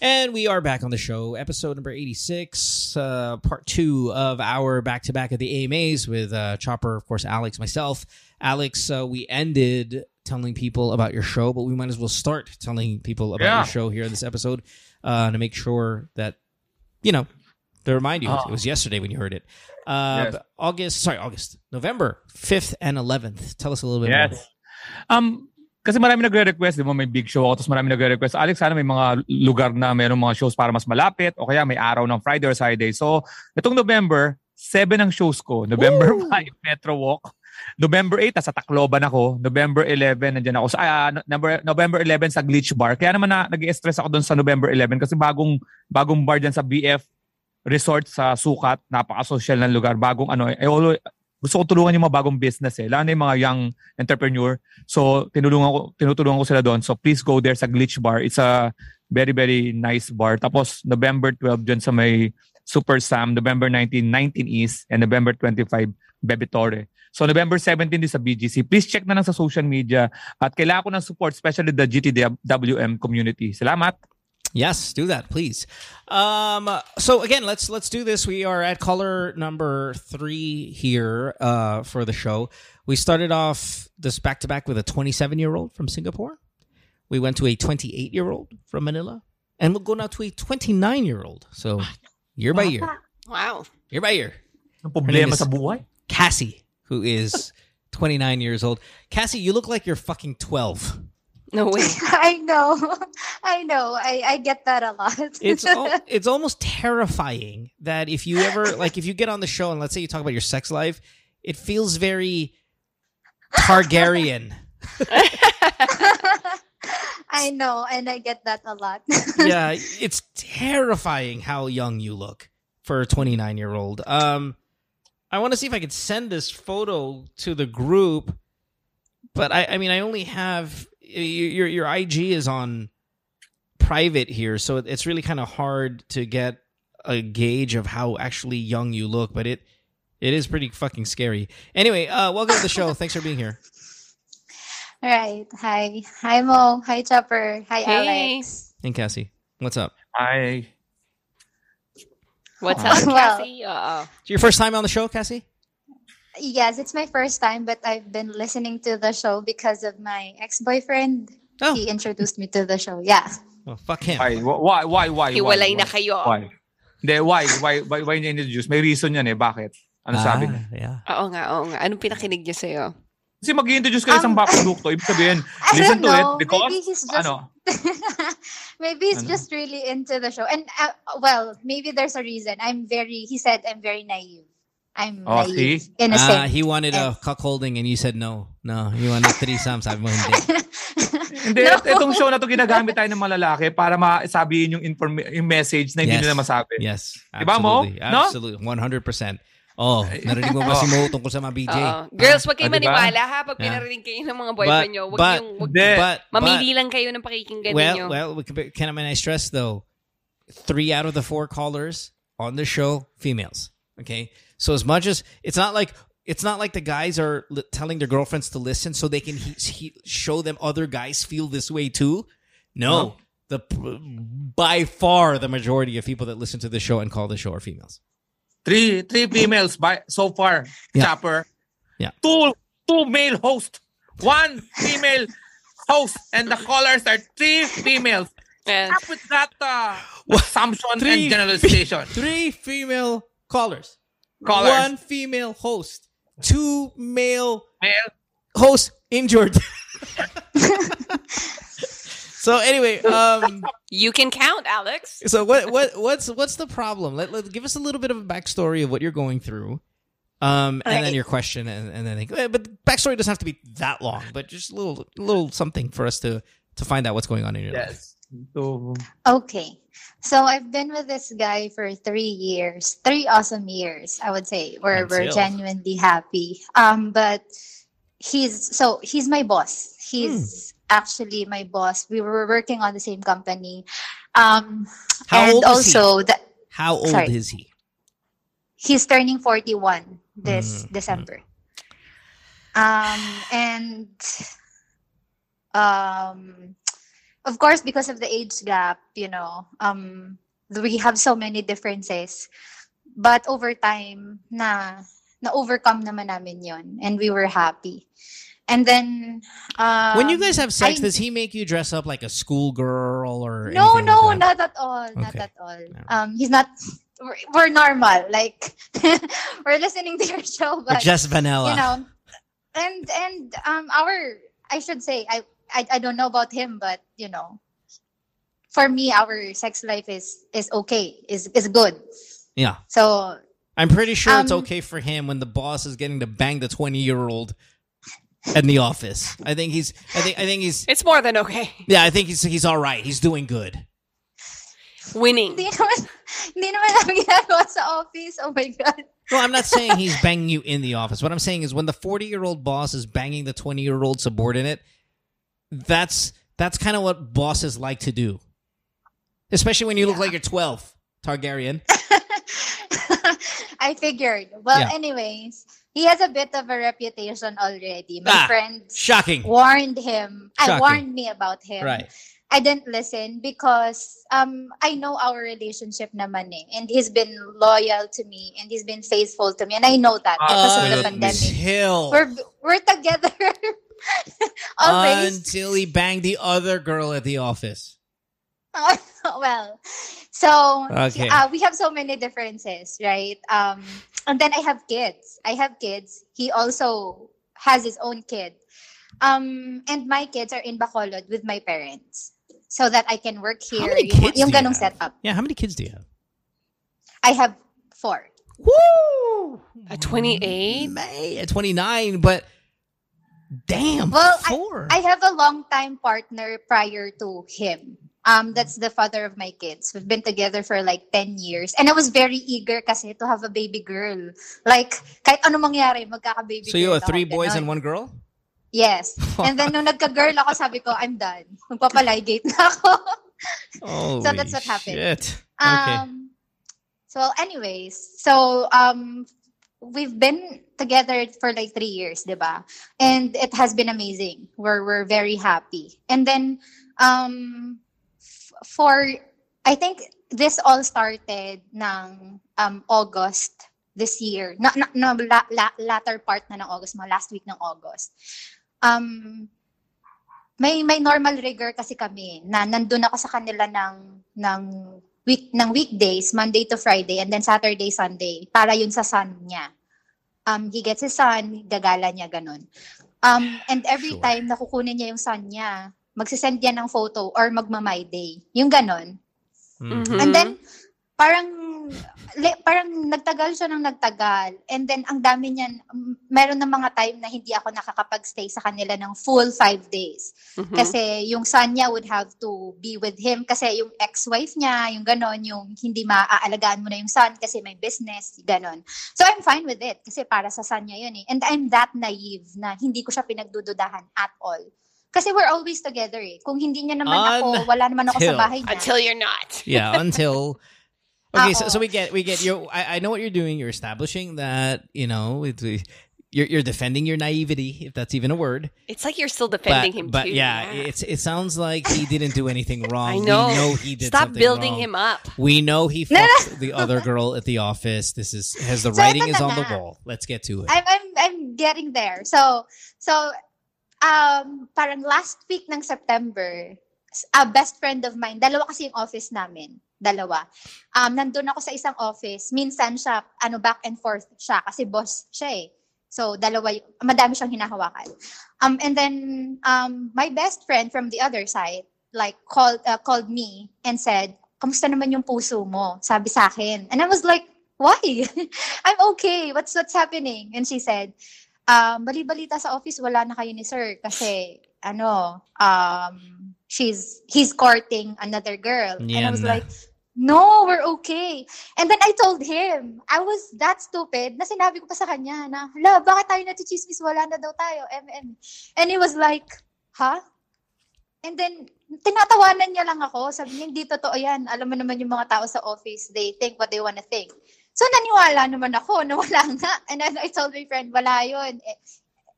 And we are back on the show, episode number 86, uh, part two of our back to back of the AMAs with uh, Chopper, of course, Alex, myself. Alex, uh, we ended telling people about your show, but we might as well start telling people about Yeah. your show here in this episode uh, to make sure that, you know, to remind you, Oh. it was yesterday when you heard it. Uh, Yes. August, sorry, August, November 5th and 11th. Tell us a little bit more. Yes. Um, kasi marami nagre-request, di ba? May big show ako, tapos marami nagre-request. Alex, sana may mga lugar na mayroong mga shows para mas malapit o kaya may araw ng Friday or Saturday. So, itong November, 7 ang shows ko. November 5, Metro Walk. November 8, nasa Tacloban ako. November 11, nandiyan ako. Sa, ah, November, November 11 sa Glitch Bar. Kaya naman na, nag-stress ako doon sa November 11 kasi bagong, bagong bar dyan sa BF Resort sa Sukat. Napaka-social ng lugar. Bagong ano, eh, always, gusto ko tulungan yung mga bagong business eh. Lalo na yung mga young entrepreneur. So, tinulungan ko, tinutulungan ko sila doon. So, please go there sa Glitch Bar. It's a very, very nice bar. Tapos, November 12 dyan sa may Super Sam. November 19, 19 East. And November 25, Bebitore. So, November 17 din sa BGC. Please check na lang sa social media. At kailangan ko ng support, especially the GTWM community. Salamat! Yes, do that, please. Um, so again, let's let's do this. We are at caller number three here uh, for the show. We started off this back to back with a 27 year old from Singapore. We went to a 28 year old from Manila, and we'll go now to a 29 year old. So year by year, Wow. year by year. Problema problema sa buhay? Cassie, who is 29 years old. Cassie, you look like you're fucking 12. No way. I know. I know. I, I get that a lot. it's al- it's almost terrifying that if you ever like if you get on the show and let's say you talk about your sex life, it feels very Targaryen. I know, and I get that a lot. yeah, it's terrifying how young you look for a 29 year old. Um, I want to see if I could send this photo to the group, but I, I mean, I only have your your IG is on private here, so it's really kind of hard to get a gauge of how actually young you look. But it it is pretty fucking scary. Anyway, uh, welcome to the show. Thanks for being here. All right. Hi. Hi, Mo. Hi, Chopper. Hi, Hey. Alex. And Cassie, what's up? Ay, What's up, Well- Cassie? Uh, It's your first time on the show, Cassie? Yes, it's my first time, but I've been listening to the show because of my ex boyfriend. Oh. He introduced me to the show. Yeah. Well, fuck him. why, why, why, why? hiwalay why, na kayo. Why? Hindi, why? Why, why, why niya introduce? May reason yan eh. Bakit? Ano sabi niya? Ah, Yeah. Oo nga, oo nga. Anong pinakinig niya sa'yo? Kasi mag introduce ka isang Um, produkto, ibig sabihin, I listen to it because, maybe he's just ano, maybe he's Ano? just really into the show. And uh, well, maybe there's a reason. I'm very he said I'm very naive. I'm Oh, naive, see? innocent. Ah, he wanted a cuck holding and you said no. No, he wanted threesome. Sabi mo hindi. hindi, No. itong show na to ginagamit tayo ng malalaki para masabihin yung, inform- yung message na hindi Yes. nila masabi. Yes. Diba, Mo? Absolutely. No? Absolutely. 100%. Oh, narinig mo ba si Mo tungkol sa mga BJ? Oo. Girls, wag kayo Ah, diba? maniwala ha pag pinarinig kayo ng mga boyfriend But- nyo. Wag but- yung, wag, Hindi. But, mamili lang kayo ng pakikinggan well, ninyo. well, we can- can I, mean, I stress though, three out of the four callers on the show, females. Okay. So as much as it's not like, it's not like the guys are li- telling their girlfriends to listen so they can he, he, show them other guys feel this way too. No, the by far the majority of people that listen to the show and call the show are females. Three, three females by, so far, Yeah. Chopper. Yeah. Two, two male hosts. One female host. And the callers are three females. Ayan. Up with that uh, What? assumption Three and generalization. Three female callers. Callers. One female host. Two male Male. hosts injured. so anyway, um You can count, Alex. so what what what's what's the problem? Let, let give us a little bit of a backstory of what you're going through. Um and then your question and, and then think, eh, but the backstory doesn't have to be that long, but just a little little something for us to to find out what's going on in your life. Yes. So, Okay. So I've been with this guy for three years, three awesome years, I would say. We're we're Until- genuinely happy. Um, but he's so he's my boss. He's actually my boss. We were working on the same company. Um, How and old is he? also How old Sorry. is he? he's turning 41 this Mhm. December. Um, and um, of course, because of the age gap, you know, um, we have so many differences. But over time, na na-overcome naman namin yon and we were happy. And then, um, when you guys have sex, I- does he make you dress up like a schoolgirl or No, no, like not at all. Not at all. Um, he's not. We're, we're normal. Like we're listening to your show, but just vanilla? you know, and and um, our I should say I, I I don't know about him, but you know, for me, our sex life is is okay, is is good. yeah. So I'm pretty sure it's Um, okay for him when the boss is getting to bang the 20 year old in the office. I think he's. I think. I think he's. It's more than okay. Yeah, I think he's. He's all right. He's doing good. Winning. hindi naman hindi naman namin ginagawa sa office. Oh my god. Well, I'm not saying he's banging you in the office. What I'm saying is when the 40 year old boss is banging the 20 year old subordinate, that's that's kind of what bosses like to do. Especially when you look like you're 12, Targaryen. I figured. Well, Yeah. anyways, he has a bit of a reputation already. My Ah, friends Shocking. warned him. I warned me about him. Right. I didn't listen because um I know our relationship naman eh. And he's been loyal to me and he's been faithful to me. And I know that because of the pandemic. Until, We're we're together always. until he banged the other girl at the office. Oh, well, so Okay. uh, we have so many differences, right? Um, and then I have kids. I have kids. He also has his own kid. Um, and my kids are in Bacolod with my parents, so that I can work here. How many kids yung do you ganong have? setup. Yeah, how many kids do you have? I have four. Woo! At 28? May at 29, but damn, Well, four. I have a long time partner prior to him. Um, that's the father of my kids. We've been together for like 10 years. And I was very eager kasi to have a baby girl. Like, kahit ano mangyari, magkaka-baby so you have three boys ganon. and one girl? Yes. And then nung nagka-girl ako, sabi ko, I'm done. Magpapalygate na ako. Oh, So that's what happened. Shit. Okay. Um, so anyways, so um, we've been together for like three years, diba? And it has been amazing. We're we're very happy. And then um, f- for I think this all started ng um August this year. Na, na, no, la, la, latter part na ng August, mga last week ng August. Um, may may normal rigor kasi kami na nandun ako sa kanila ng ng week ng weekdays, Monday to Friday and then Saturday, Sunday para yun sa son niya. Um he gets his son, gagala niya ganun. Um and every Sure. time na kukunin niya yung son niya, magsisend yan ng photo or magma-my day. Yung ganun. Mhm. Mhm. And then, parang, parang nagtagal siya ng nagtagal. And then, ang dami niyan, meron ng mga time na hindi ako nakakapag-stay sa kanila ng full five days. Mhm. Kasi yung son niya would have to be with him kasi yung ex-wife niya, yung ganon, yung hindi maaalagaan mo na yung son kasi may business, ganon. So, I'm fine with it kasi para sa son niya yun eh. And I'm that naive na hindi ko siya pinagdududahan at all. Kasi we're always together eh. Kung hindi niya naman ako, wala naman ako sa bahay niya. Until you're not. yeah, until Okay, so, so we get we get you I, I know what you're doing. You're establishing that, you know, it's, you're you're defending your naivety, if that's even a word. It's like you're still But, defending him but too. yeah, it's it sounds like he didn't do anything wrong. I know. We know he did Stop building wrong. him up. We know he fucked the other girl at the office. This is has the So, writing is na on the wall. Let's get to it. I'm I'm I'm getting there. So so um parang last week ng September, a best friend of mine, dalawa kasi yung office namin, dalawa. Um nandun ako sa isang office, minsan siya ano back and forth siya kasi boss siya eh. So dalawa y- madami siyang hinahawakan. Um and then um my best friend from the other side like called uh, called me and said, "Kamusta naman yung puso mo?" Sabi sa akin. And I was like, "Why? I'm okay. What's what's happening?" And she said, um, bali-balita sa office, wala na kayo ni sir kasi, ano, um, she's, he's courting another girl. and I Yan was na. like, no, we're okay. And then I told him, I was that stupid na sinabi ko pa sa kanya na, hala, bakit tayo natichismis? Wala na daw tayo. MM. And he was like, huh? And then, tinatawanan niya lang ako. Sabi niya, hindi totoo yan. Alam mo naman yung mga tao sa office, they think what they wanna think. So, naniwala naman ako na wala nga. And then I told my friend, wala yun. Eh,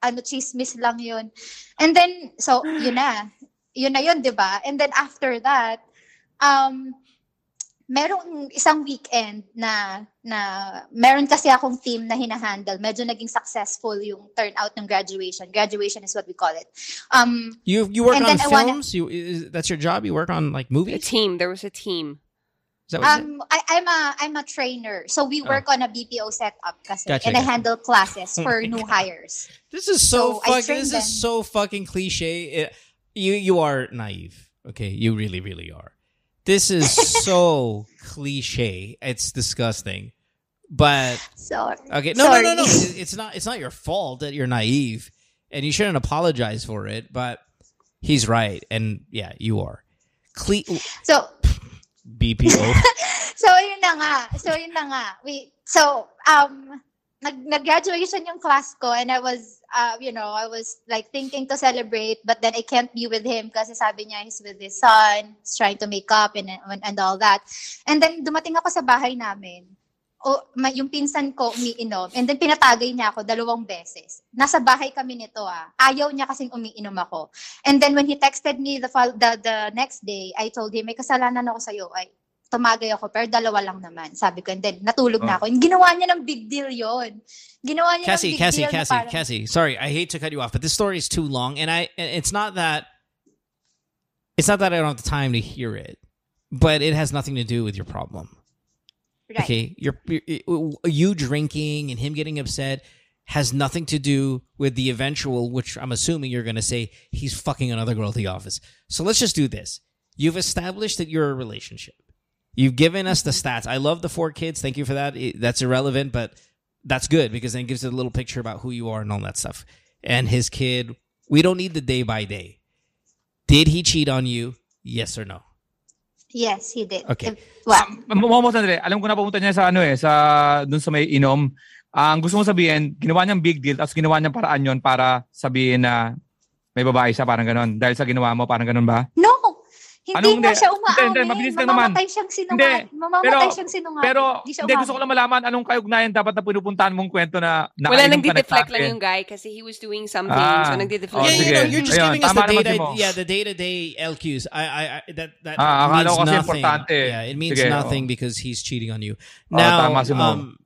ano, chismis lang yun. And then, so, yun na. yun na yun, di ba? And then after that, um, merong isang weekend na na meron kasi akong team na hinahandle. Medyo naging successful yung turnout ng graduation. Graduation is what we call it. Um, You you work on then I wanna- films. You is, that's your job. You work on like movies? A team. There was a team. Is that what you um, I, I'm a I'm a trainer, so we work on a BPO setup kasi, Oh. Gotcha, and I handle classes Oh for my new God. hires. This is so, So, I fucking. trained This them. is so fucking cliche. It- you you are naive. Okay, you really really are. This is so cliche. It's disgusting. But So okay, no, no, no, no. It's not. It's not your fault that you're naive, and you shouldn't apologize for it. But he's right, and yeah, you are. Cle- so BPO. so yun na nga. So yun na nga. We so um nag nag-graduation yung class ko and I was uh, you know, I was like thinking to celebrate but then I can't be with him kasi sabi niya he's with his son, he's trying to make up and and, and all that. And then dumating ako sa bahay namin. O ma, yung pinsan ko umiinom and then pinatagay niya ako dalawang beses. Nasa bahay kami nito ah. Ayaw niya kasing umiinom ako. And then when he texted me the the, the next day, I told him may kasalanan ako sa iyo. Ay, tumagay ako, pero dalawa lang naman. Sabi ko, and then natulog na Oh. ako. And ginawa niya ng big deal yon. Ginawa niya Cassie, ng big Cassie, deal na Cassie, parang- Cassie. Sorry, I hate to cut you off, but this story is too long, and I, it's not that. It's not that I don't have the time to hear it, but it has nothing to do with your problem. Right. Okay, you're, you you drinking and him getting upset has nothing to do with the eventual, which I'm assuming you're going to say he's fucking another girl at the office. So let's just do this. You've established that you're a relationship. You've given us the stats. I love the four kids. Thank you for that. That's irrelevant, but that's good because then it gives it a little picture about who you are and all that stuff. And his kid, we don't need the day by day. Did he cheat on you? Yes or no? Yes, he did. Okay. If- well, Mo mo sandali. Alam ko na pupunta niya sa ano eh, sa dun sa may inom. Ang gusto mo sabihin, ginawa niyang big deal tapos ginawa niyang paraan yon para sabihin na may babae siya, parang ganon. Dahil sa ginawa mo, parang ganon ba? no! Hindi Anong nga hindi? siya Hindi, umaamin. hindi, mabilis lang naman. Mamamatay siyang sinungaling. Hindi, Mamamatay pero- siyang sinungaling. Pero, Hindi siya hindi, gusto ko lang malaman anong kaugnayan dapat na pinupuntahan mong kwento na Wala, nakainom ka nagdi-deflect lang yung guy kasi he was doing something. Ah. so, nagdi-deflect. Oh, yeah, you know, you're just Ayun, giving us the Mo. yeah, the day to day LQs. I, I, I that that Ah, akala means ko kasi nothing. importante. Yeah, it means Sige, nothing oh. because he's cheating on you. Oh, Now, tama si um,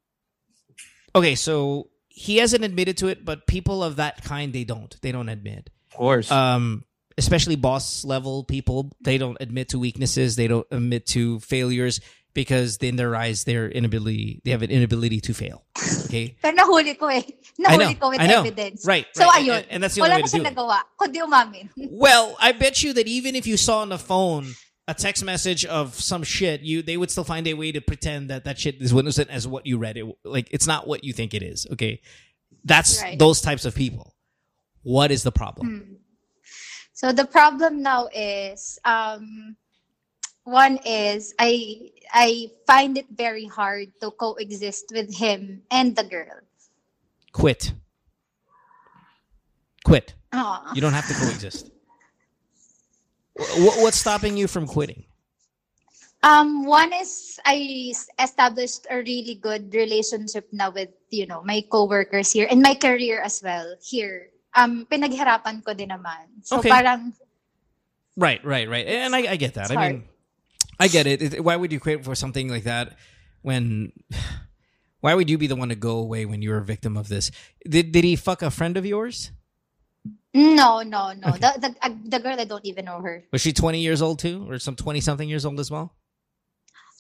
okay, so he hasn't admitted to it, but people of that kind they don't. They don't admit. Of course. Um, especially boss level people, they don't admit to weaknesses. They don't admit to failures because in their eyes, their inability, they have an inability to fail. Okay. Pero nahuli ko eh. Nahuli ko with I know. evidence. Right, So right. ayun. And- and that's the only way to do it. nagawa. Kundi umamin. Well, I bet you that even if you saw on the phone a text message of some shit, you they would still find a way to pretend that that shit is wasn't as what you read. It like it's not what you think it is. Okay, that's Right. those types of people. What is the problem? So the problem now is um one is I I find it very hard to coexist with him and the girl. Quit. Quit. Aw. You don't have to coexist. Wh- what's stopping you from quitting? Um, one is I established a really good relationship now with, you know, my coworkers here and my career as well here. Um, pinaghirapan ko din naman. So Okay. parang, Right, right, right. And I, I get that. I mean, I get it. It- Why would you quit for something like that when? Why would you be the one to go away when you're a victim of this? Did did he fuck a friend of yours? no, no, no. Okay. The, the, uh, the girl, I don't even know her. Was she 20 years old too, or some 20 something years old as well?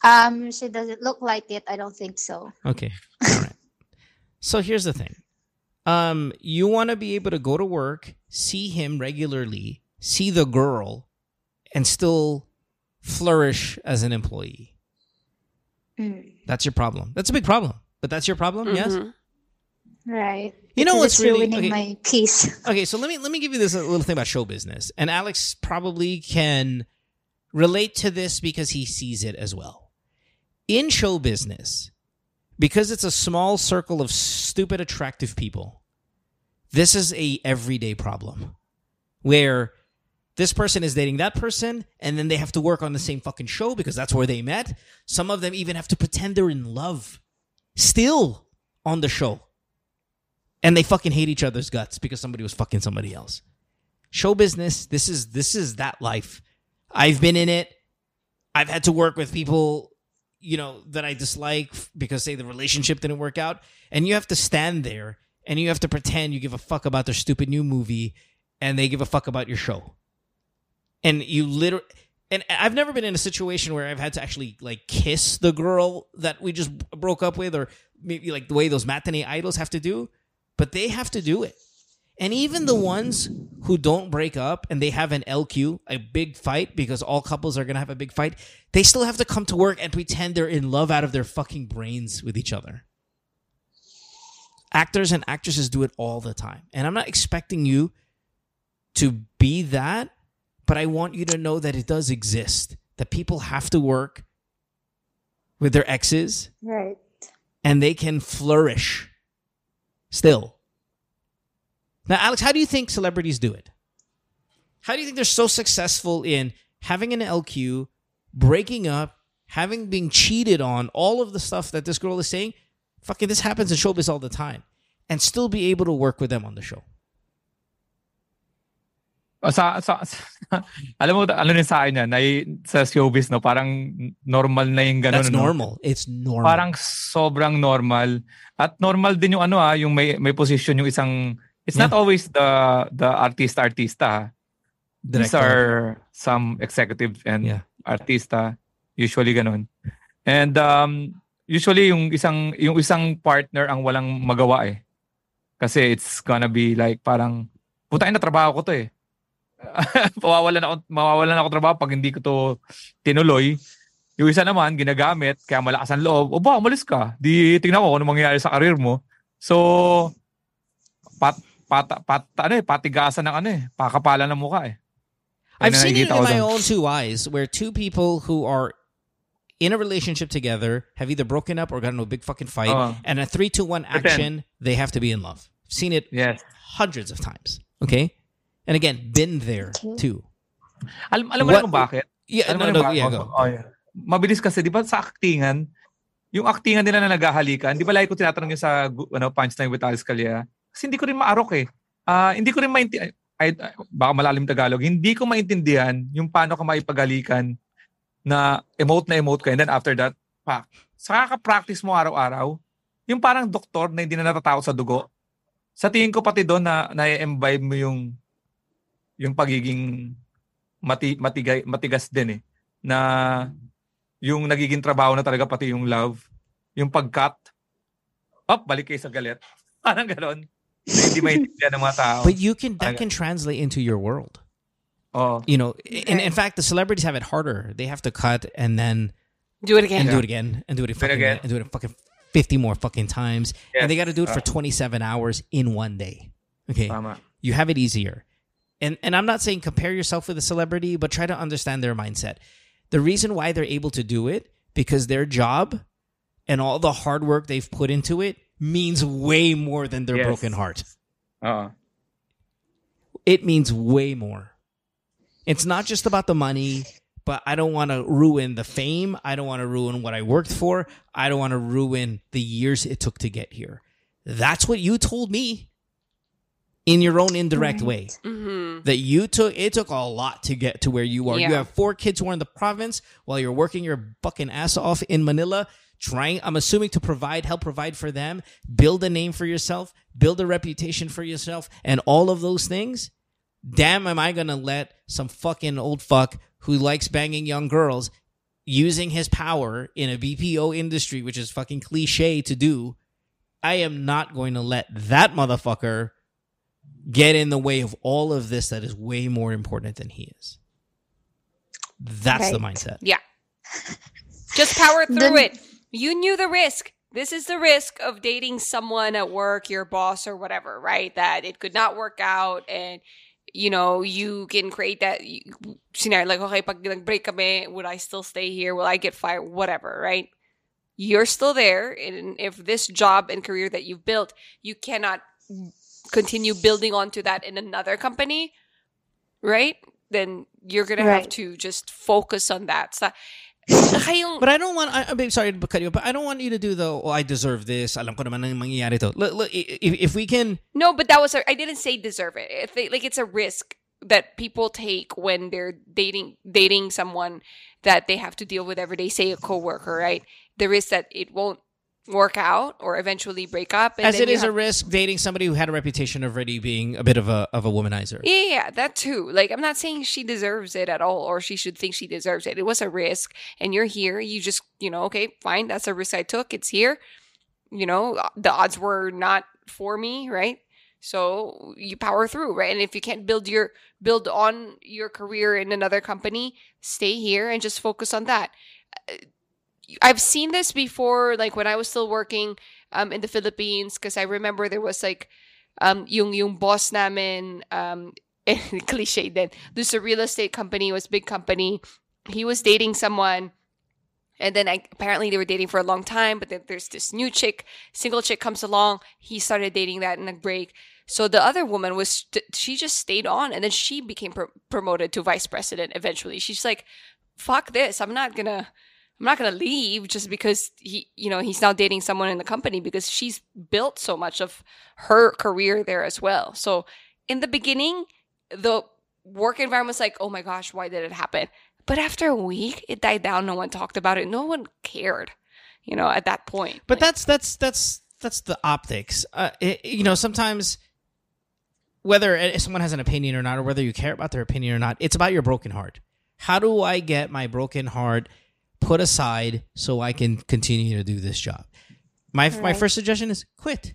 Um, she doesn't look like it. I don't think so. Okay, all right. So here's the thing. Um, you want to be able to go to work, see him regularly, see the girl, and still flourish as an employee. Mm, That's your problem. That's a big problem. But that's your problem, yes. Mhm. right. You know what's really- okay. my peace. Okay, so let me let me give you this a little thing about show business, and Alex probably can relate to this because he sees it as well. In show business, because it's a small circle of stupid, attractive people, this is a everyday problem where this person is dating that person, and then they have to work on the same fucking show because that's where they met. Some of them even have to pretend they're in love, still on the show and they fucking hate each other's guts because somebody was fucking somebody else. show business. This is this is that life. I've been in it. I've had to work with people, you know, that I dislike because say the relationship didn't work out, and you have to stand there and you have to pretend you give a fuck about their stupid new movie, and they give a fuck about your show, and you literally. And I've never been in a situation where I've had to actually like kiss the girl that we just broke up with, or maybe like the way those matinee idols have to do, but they have to do it. And even the ones who don't break up and they have an LQ, a big fight, because all couples are going to have a big fight, they still have to come to work and pretend they're in love out of their fucking brains with each other. Actors and actresses do it all the time. And I'm not expecting you to be that, but I want you to know that it does exist, that people have to work with their exes Right. and they can flourish still. Now, Alex, how do you think celebrities do it? How do you think they're so successful in having an LQ, breaking up, having been cheated on, all of the stuff that this girl is saying? Fucking this happens in showbiz all the time, and still be able to work with them on the show. O, Sa, sa, sa- alam mo, ano rin sa akin yan, na, sa showbiz, no, parang normal na yung ganun. That's no? normal. It's normal. Parang sobrang normal. At normal din yung ano ah, yung may may position yung isang It's not always the the artista artista. ha. These Director. are some executives and Yeah. artista usually ganun. And um usually yung isang yung isang partner ang walang magawa eh. Kasi it's gonna be like parang putain na trabaho ko to eh. mawawalan ako mawawalan ako trabaho pag hindi ko to tinuloy. Yung isa naman ginagamit kaya malakas ang loob. O ba, umalis ka. Di tingnan ko kung ano mangyayari sa karir mo. So pat pat, pat ano eh, patigasan ng ano eh, pakapalan ng mukha eh. Yan I've seen it nakikita in my own two eyes where two people who are in a relationship together have either broken up or gotten into a big fucking fight, Oo. and a three to one But then- action, they have to be in love. I've seen it Yes. hundreds of times. Okay, and again, been there too. Alam, alam mo na kung bakit? Yeah, Alam no, mo no, na ba- yeah, go. Oh, yeah. Mabilis kasi, di ba sa actingan, yung actingan nila na naghahalikan, di ba lagi ko tinatanong yun sa gu- ano, Punchline with Alex Calleja? Kasi hindi ko rin maarok eh. Ah, hindi ko rin maintindihan, baka malalim Tagalog, hindi ko maintindihan yung paano ka maipagalikan na emote na emote ka and then after that, pa, sa kaka-practice mo araw-araw, yung parang doktor na hindi na natatakot sa dugo, sa tingin ko pati doon na na-imbibe mo yung yung pagiging mati, matigay, matigas din eh na yung nagiging trabaho na talaga pati yung love, yung pag-cut, up, balik kayo sa galit. Parang ganon. Na hindi maintindihan ng mga tao. But you can that can translate into your world. oh. You know, in in fact, the celebrities have it harder. They have to cut and then Do it again. and do it again and do it fucking again. and do it fucking fifty more fucking times, and they got to do it for Uh. twenty seven hours in one day. Okay, Tama. you have it easier. And and I'm not saying compare yourself with a celebrity, but try to understand their mindset. The reason why they're able to do it because their job and all the hard work they've put into it means way more than their Yes. broken heart. Oo. It means way more. It's not just about the money, but I don't want to ruin the fame. I don't want to ruin what I worked for. I don't want to ruin the years it took to get here. That's what you told me in your own indirect way. hmm That you took it took a lot to get to where you are. You have four kids who are in the province while you're working your fucking ass off in Manila, trying I'm assuming to provide, help provide for them, build a name for yourself, build a reputation for yourself, and all of those things. Damn, am I gonna let some fucking old fuck who likes banging young girls using his power in a BPO industry, which is fucking cliche to do. I am not going to let that motherfucker get in the way of all of this that is way more important than he is. That's the mindset. Yeah. Just power through Dun- it. You knew the risk. This is the risk of dating someone at work, your boss or whatever, right? That it could not work out and you know, you can create that scenario like, okay, pag nag-break kami, would I still stay here? Will I get fired? Whatever, right? You're still there. And if this job and career that you've built, you cannot continue building onto that in another company, right? Then you're gonna have to just focus on that. Sa, kayong, But I don't want. I, I'm sorry to cut you, but I don't want you to do the. Oh, I deserve this. Alam ko naman na mangyayari to. Look, look, if, if we can, no, but that was a, I didn't say deserve it. If they, like it's a risk that people take when they're dating dating someone that they have to deal with every day, say a coworker, right? The risk that it won't work out or eventually break up. And As it is is a risk dating somebody who had a reputation of already being a bit of a of a womanizer. Yeah, yeah, that too. Like, I'm not saying she deserves it at all, or she should think she deserves it. It was a risk, and you're here. You just, you know, okay, fine. That's a risk I took. It's here. You know, uh, the odds were not for me, right? So you power through, right? And if you can't build your build on your career in another company, stay here and just focus on that. Uh, I've seen this before, like when I was still working um, in the Philippines, because I remember there was like um, yung yung boss namin, um, cliche din. This a real estate company, was big company. He was dating someone, and then I, apparently they were dating for a long time. But then there's this new chick, single chick comes along. He started dating that in a break. So the other woman was she just stayed on, and then she became pr- promoted to vice president. Eventually, she's like, "Fuck this! I'm not gonna." I'm not gonna leave just because he, you know, he's now dating someone in the company because she's built so much of her career there as well. So in the beginning, the work environment was like, oh my gosh, why did it happen? But after a week, it died down. No one talked about it. No one cared, you know, at that point. But Like, that's that's that's that's the optics. Uh, it, you know, sometimes whether uh, someone has an opinion or not, or whether you care about their opinion or not, it's about your broken heart. How do I get my broken heart put aside so I can continue to do this job? My my first suggestion is quit.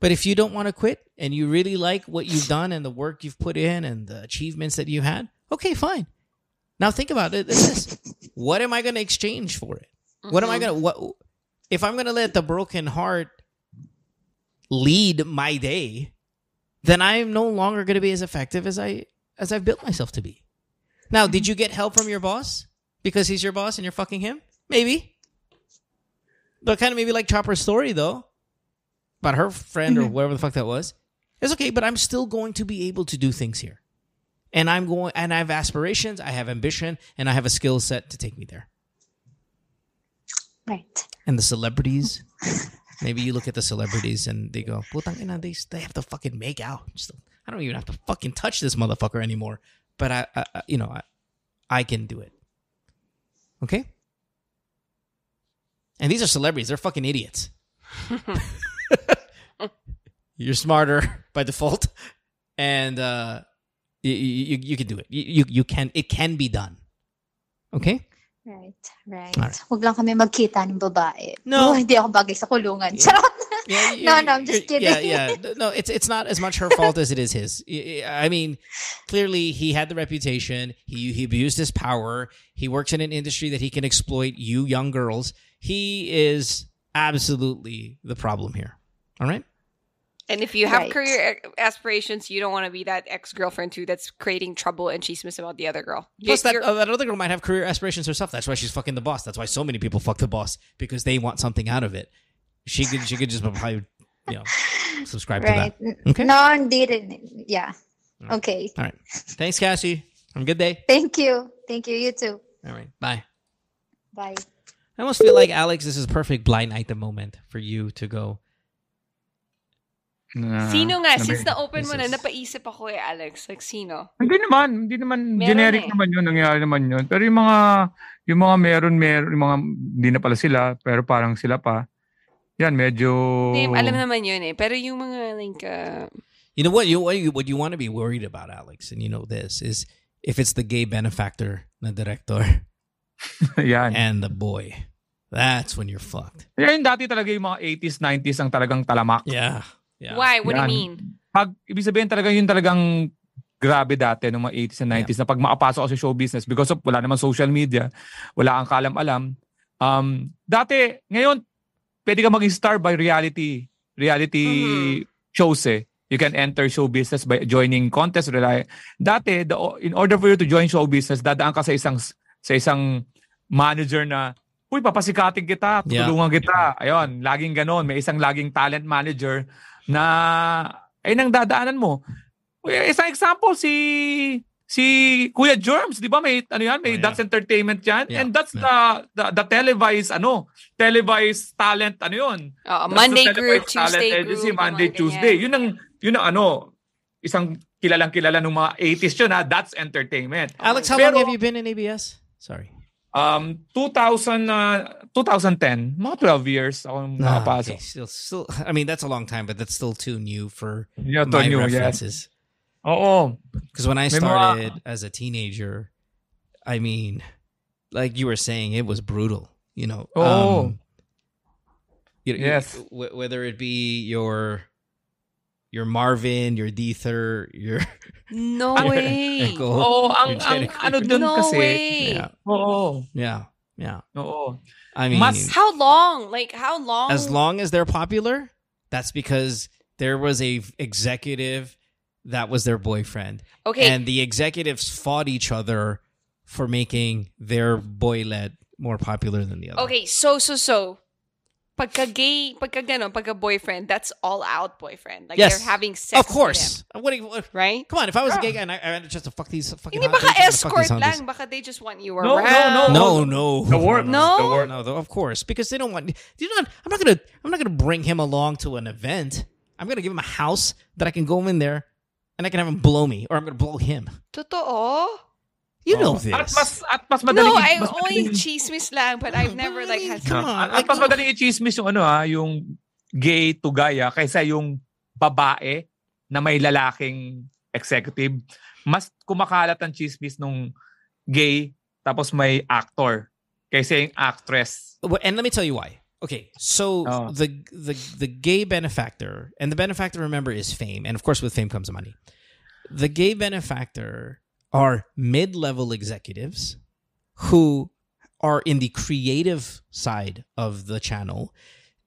But if you don't want to quit and you really like what you've done and the work you've put in and the achievements that you had, okay, fine. Now think about it. This what am I going to exchange for it? What am I Mhm. gonna what if I'm gonna let the broken heart lead my day, then I'm no longer gonna be as effective as I as I've built myself to be. Now, did you get help from your boss? Because he's your boss and you're fucking him? Maybe. But kind of maybe like Chopper's story though. About her friend or mm-hmm. whatever the fuck that was. It's okay, but I'm still going to be able to do things here. And I'm going and I have aspirations, I have ambition, and I have a skill set to take me there Right. and the celebrities. Maybe you look at the celebrities and they go, "Putang they they have to fucking make out." Just- I don't even have to fucking touch this motherfucker anymore. But I, I I- you know, I, I can do it. Okay. And these are celebrities. They're fucking idiots. You're smarter by default, and uh, you, you you can do it. You, you can. It can be done. Okay. Right. Right. Alright. Huwag lang kami magkita ng babae. No. Oh, hindi ako bagay sa kulungan. Yeah. Charot. Yeah, No, no, I'm just you're- Yeah, yeah. No, it's it's not as much her fault as it is his. I I mean, clearly he had the reputation. He he abused his power. He works in an industry that he can exploit you young girls. He is absolutely the problem here. All right. And if you have Right. career aspirations, you don't want to be that ex girlfriend too that's creating trouble and she's missing about the other girl. Plus, that, You're- uh, that other girl might have career aspirations herself. That's why she's fucking the boss. That's why so many people fuck the boss because they want something out of it. She could she could just probably you know subscribe Right. to that. Okay. No, hindi rin. Yeah. Alright. Okay. All right. Thanks, Cassie. Have a good day. Thank you. Thank you. You too. All right. Bye. Bye. I almost feel like Alex, this is a perfect blind item moment for you to go. Na- sino nga? na- Since na-open mo na, This is- napaisip ako eh, Alex. Like, sino? Hindi naman, hindi naman Meron generic eh. naman yun, nangyari naman yun. Pero yung mga yung mga meron meron yung mga hindi na pala sila pero parang sila pa. Yan medyo Hindi, alam naman yun eh. Pero yung mga like, uh, You know what you what you, what you want to be worried about, Alex, and you know this is if it's the gay benefactor, na director, yan. and the boy. That's when you're fucked. Yan dati talaga yung mga 80s, 90s ang talagang talamak. Yeah. Yeah. why? What do you Yan. mean? Pag ibig sabihin talaga yun talagang grabe dati ng mga 80s and 90s na pag makapasok ka sa show business because of wala naman social media, wala kang kalam-alam. Um, dati, ngayon, pwede ka maging star by reality reality shows eh. You can enter show business by joining contest. Rely. Dati, the, in order for you to join show business, dadaan ka sa isang sa isang manager na Uy, papasikatin kita, Yeah. tutulungan kita. Ayun, laging ganon. May isang laging talent manager na ay nang dadaanan mo. Isang example si si Kuya Germs, 'di ba? May ano yan, Oh, yeah. may That's Entertainment yan. Yeah, And that's yeah. the, the the televised ano, televised talent ano 'yun. Uh, That's Monday group, Tuesday agency, group. Monday, mga Tuesday. ganyan. Yun ang yun ang ano, isang kilalang kilala ng mga 80s yun ha. That's entertainment. Alex, how Pero- long have you been in ABS? Sorry. Um, 2000, uh, 2010, mga 12 years ako Ah, nakapasok. okay. Still, still. I mean, that's a long time, but that's still too new for Yeah, my new, yes. References. Oo. Because when I May mga- started as a teenager, I mean, like you were saying, it was brutal. You know. Oh. Um, you know, Yes. w- whether it be your your Marvin, your Dether, your No your way. Echo. Oo, ang, ang ano dun no kasi. way. Yeah, Oo. yeah, yeah. Oo. I mean, Mas- How long? Like how long? as long as they're popular, that's because there was a executive that was their boyfriend, Okay. and the executives fought each other for making their boylet more popular than the other. okay. So so so. Pagka gay, pagka gano, pagka boyfriend, that's all out boyfriend. Like Yes. they're having sex. of with course. What, do you, what- right? Come on, if I was a gay guy and I, I had just to fuck these fucking Hindi hot baka bitches, I'd fuck escort these lang, hotties. baka they just want you No, no, around. no. No, no, The work. No? The work. no, though, of course, because they don't want. You not. I'm not gonna. I'm not gonna bring him along to an event. I'm gonna give him a house that I can go in there, and I can have him blow me, or I'm gonna blow him. Totoo? You know Oo. this. At mas, at mas madaling, No, I mas only madaling- chismis lang, but I've never like had Come No. on, At, like- mas madaling i-chismis yung ano ha, yung gay to gaya kaysa yung babae na may lalaking executive. Mas kumakalat ang chismis nung gay tapos may actor kaysa yung actress. And let me tell you why. Okay, so Oh. the the the gay benefactor, and the benefactor, remember, is fame, and of course, with fame comes money. The gay benefactor are mid-level executives who are in the creative side of the channel,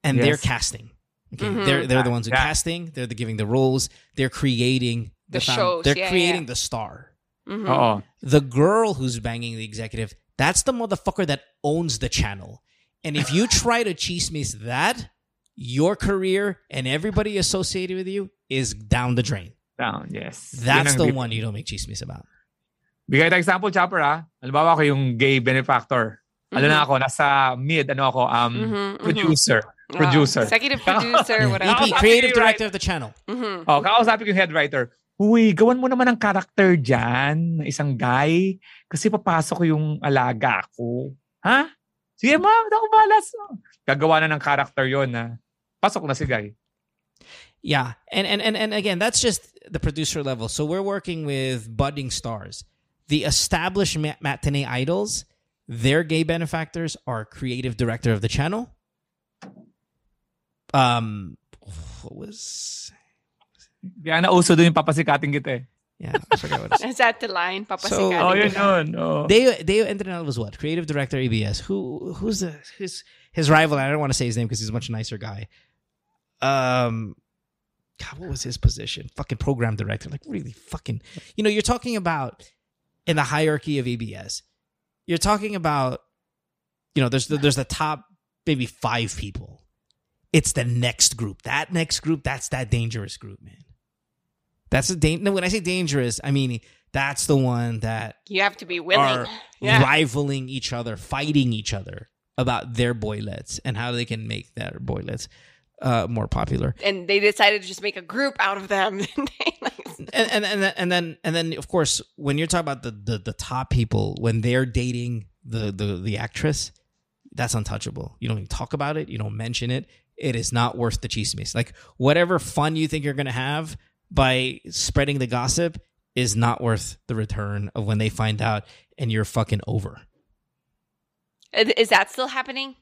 and they're casting. Okay, Mhm. they're they're the ones who Yeah. casting. They're the giving the roles. They're creating The found- shows, They're yeah, creating yeah. the star Mhm. Oo. the girl who's banging the executive, that's the motherfucker that owns the channel. And if you try to chismis that, your career and everybody associated with you is down the drain. Down, yes. That's the one you don't make chismis about. Bigay tayo example, Chopper ha. Halimbawa ako yung gay benefactor. Ano na ako, nasa mid, ano ako, um, Mhm, mhm. producer. Ah, Producer. executive producer, whatever. EP, Ako, creative director of the channel. Mhm. Oh, kakausapin ko yung head writer. Uy, gawan mo naman ng character dyan, na isang guy. Kasi papasok ko yung alaga ko. Ha? Sige, ma'am, ako balas. Gagawa na ng character yon na pasok na si guy. Yeah. And, and and and again, that's just the producer level. So we're working with budding stars. The established ma- matinee idols, their gay benefactors are creative director of the channel. Um what was Kaya nauso doon yung papasikating kita eh. Yeah, I forgot what it Is that the line? Papasikatin Oh, ko yun na. yun. Oh. Deo Deo Endrinal was what? Creative director ABS. Who who's the his his rival? I don't want to say his name because he's a much nicer guy. Um God, what was his position? Fucking program director. Like really fucking you know, you're talking about in the hierarchy of ABS. You're talking about you know, there's the there's the top maybe five people. It's the next group. That next group, that's that dangerous group, man. That's a dan- no, when I say dangerous, I mean that's the one that You have to be willing. Yeah. rivaling each other, fighting each other about their boylets and how they can make their boylets uh, more popular. And they decided to just make a group out of them. And and and then, and then and then of course when you're talking about the, the the top people when they're dating the the the actress, that's untouchable. You don't even talk about it. You don't mention it. It is not worth the chismes. Like whatever fun you think you're gonna have by spreading the gossip is not worth the return of when they find out and you're fucking over. is that still happening?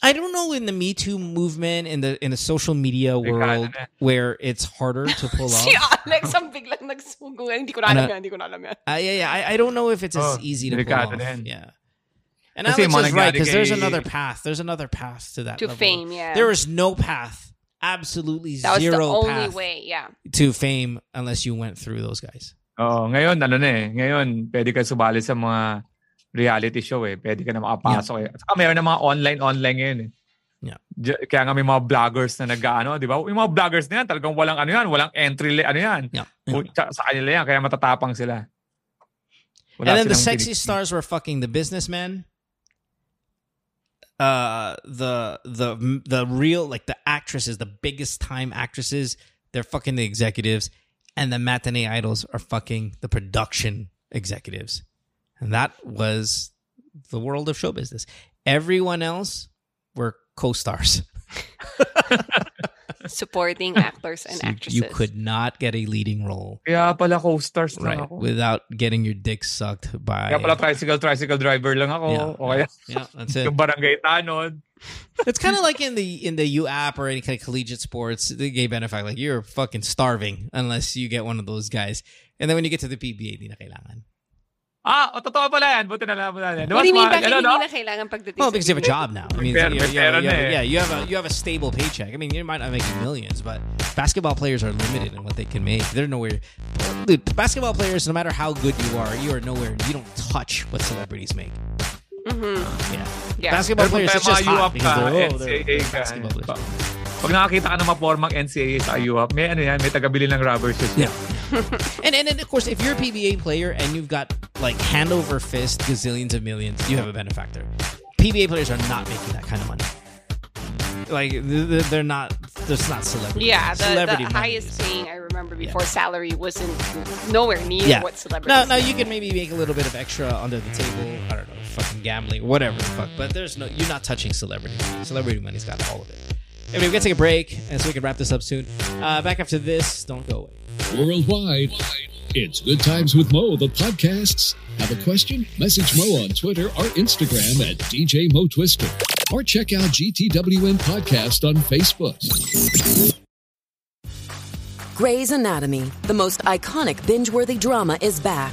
I don't know in the Me Too movement in the in the social media world where it's harder to pull Si off. Alex ang biglang nagsugungan. Hindi ko na alam Ano? yan. Hindi ko na alam yan. Yeah, yeah. I, I don't know if it's as Oh, easy to pull delikado off. din. Yeah. And Kasi Alex is right because there's another path. There's another path to that To level. fame, yeah. There is no path, absolutely That was the zero only path way, yeah. to fame unless you went through those guys. Oh, ngayon ano na eh. Ngayon pwede ka sumali sa mga reality show eh. Pwede ka na makapasok eh. At saka mayroon na mga online online ngayon eh. Yeah. Kaya nga may mga vloggers na nag-ano, di ba? Yung mga vloggers na yan, talagang walang ano yan, walang entry, le- ano yan. Yeah. O, sa, sa kanila yan, kaya matatapang sila. Wala and then the sexy pinipili. stars were fucking the businessmen. Uh, the the the real like the actresses, the biggest time actresses, they're fucking the executives, and the matinee idols are fucking the production executives. And that was the world of show business. Everyone else were co-stars. Supporting actors and So you- actresses. you could not get a leading role Kaya pala co-stars lang right ako. without getting your dick sucked by Kaya pala tricycle, tricycle driver lang ako. Yeah. O kaya Yeah, that's it. yung barangay tanod. It's kind of like in the in the UAAP or any kind of collegiate sports, the gay benefit. Like you're fucking starving unless you get one of those guys. And then when you get to the PBA, di na kailangan. Ah, o, totoo pala yan. Buti na lang mo na yan. What do you mean Mas- bakit ano, hindi no? na kailangan pagdating Well, because you have a job now. I mean, Pero- you, you, pero have, you na have, yeah, you have a you have a stable paycheck. I mean, you might not make millions, but basketball players are limited in what they can make. They're nowhere. Dude, basketball players, no matter how good you are, you are nowhere. You don't touch what celebrities make. Mhm. Yeah, Yeah. basketball Pero players, tayo it's just hot because they're, oh, they're, they're basketball players. Pag nakakita ka ng mapormang NCAA sa UAP, may ano yan, may tagabili ng rubber shoes. Yeah. and, and and of course, if you're a PBA player and you've got like hand over fist gazillions of millions, you have a benefactor. PBA players are not making that kind of money. Like th- th- they're not. There's not celebrity. Yeah, the, celebrity the highest is- paying I remember before salary wasn't nowhere near Yeah. what celebrities. Now, now you can maybe make a little bit of extra under the table. I don't know, fucking gambling, whatever the fuck. But there's no. You're not touching celebrity. Celebrity money's got all of it. Anyway, we're gonna take a break, and so we can wrap this up soon. Uh, back after this. Don't go away. Worldwide, it's Good Times with Mo, the podcasts. Have a question? Message Mo on Twitter or Instagram at DJ Mo Twister. Or check out GTWM Podcast on Facebook. Grey's Anatomy, the most iconic binge worthy drama, is back,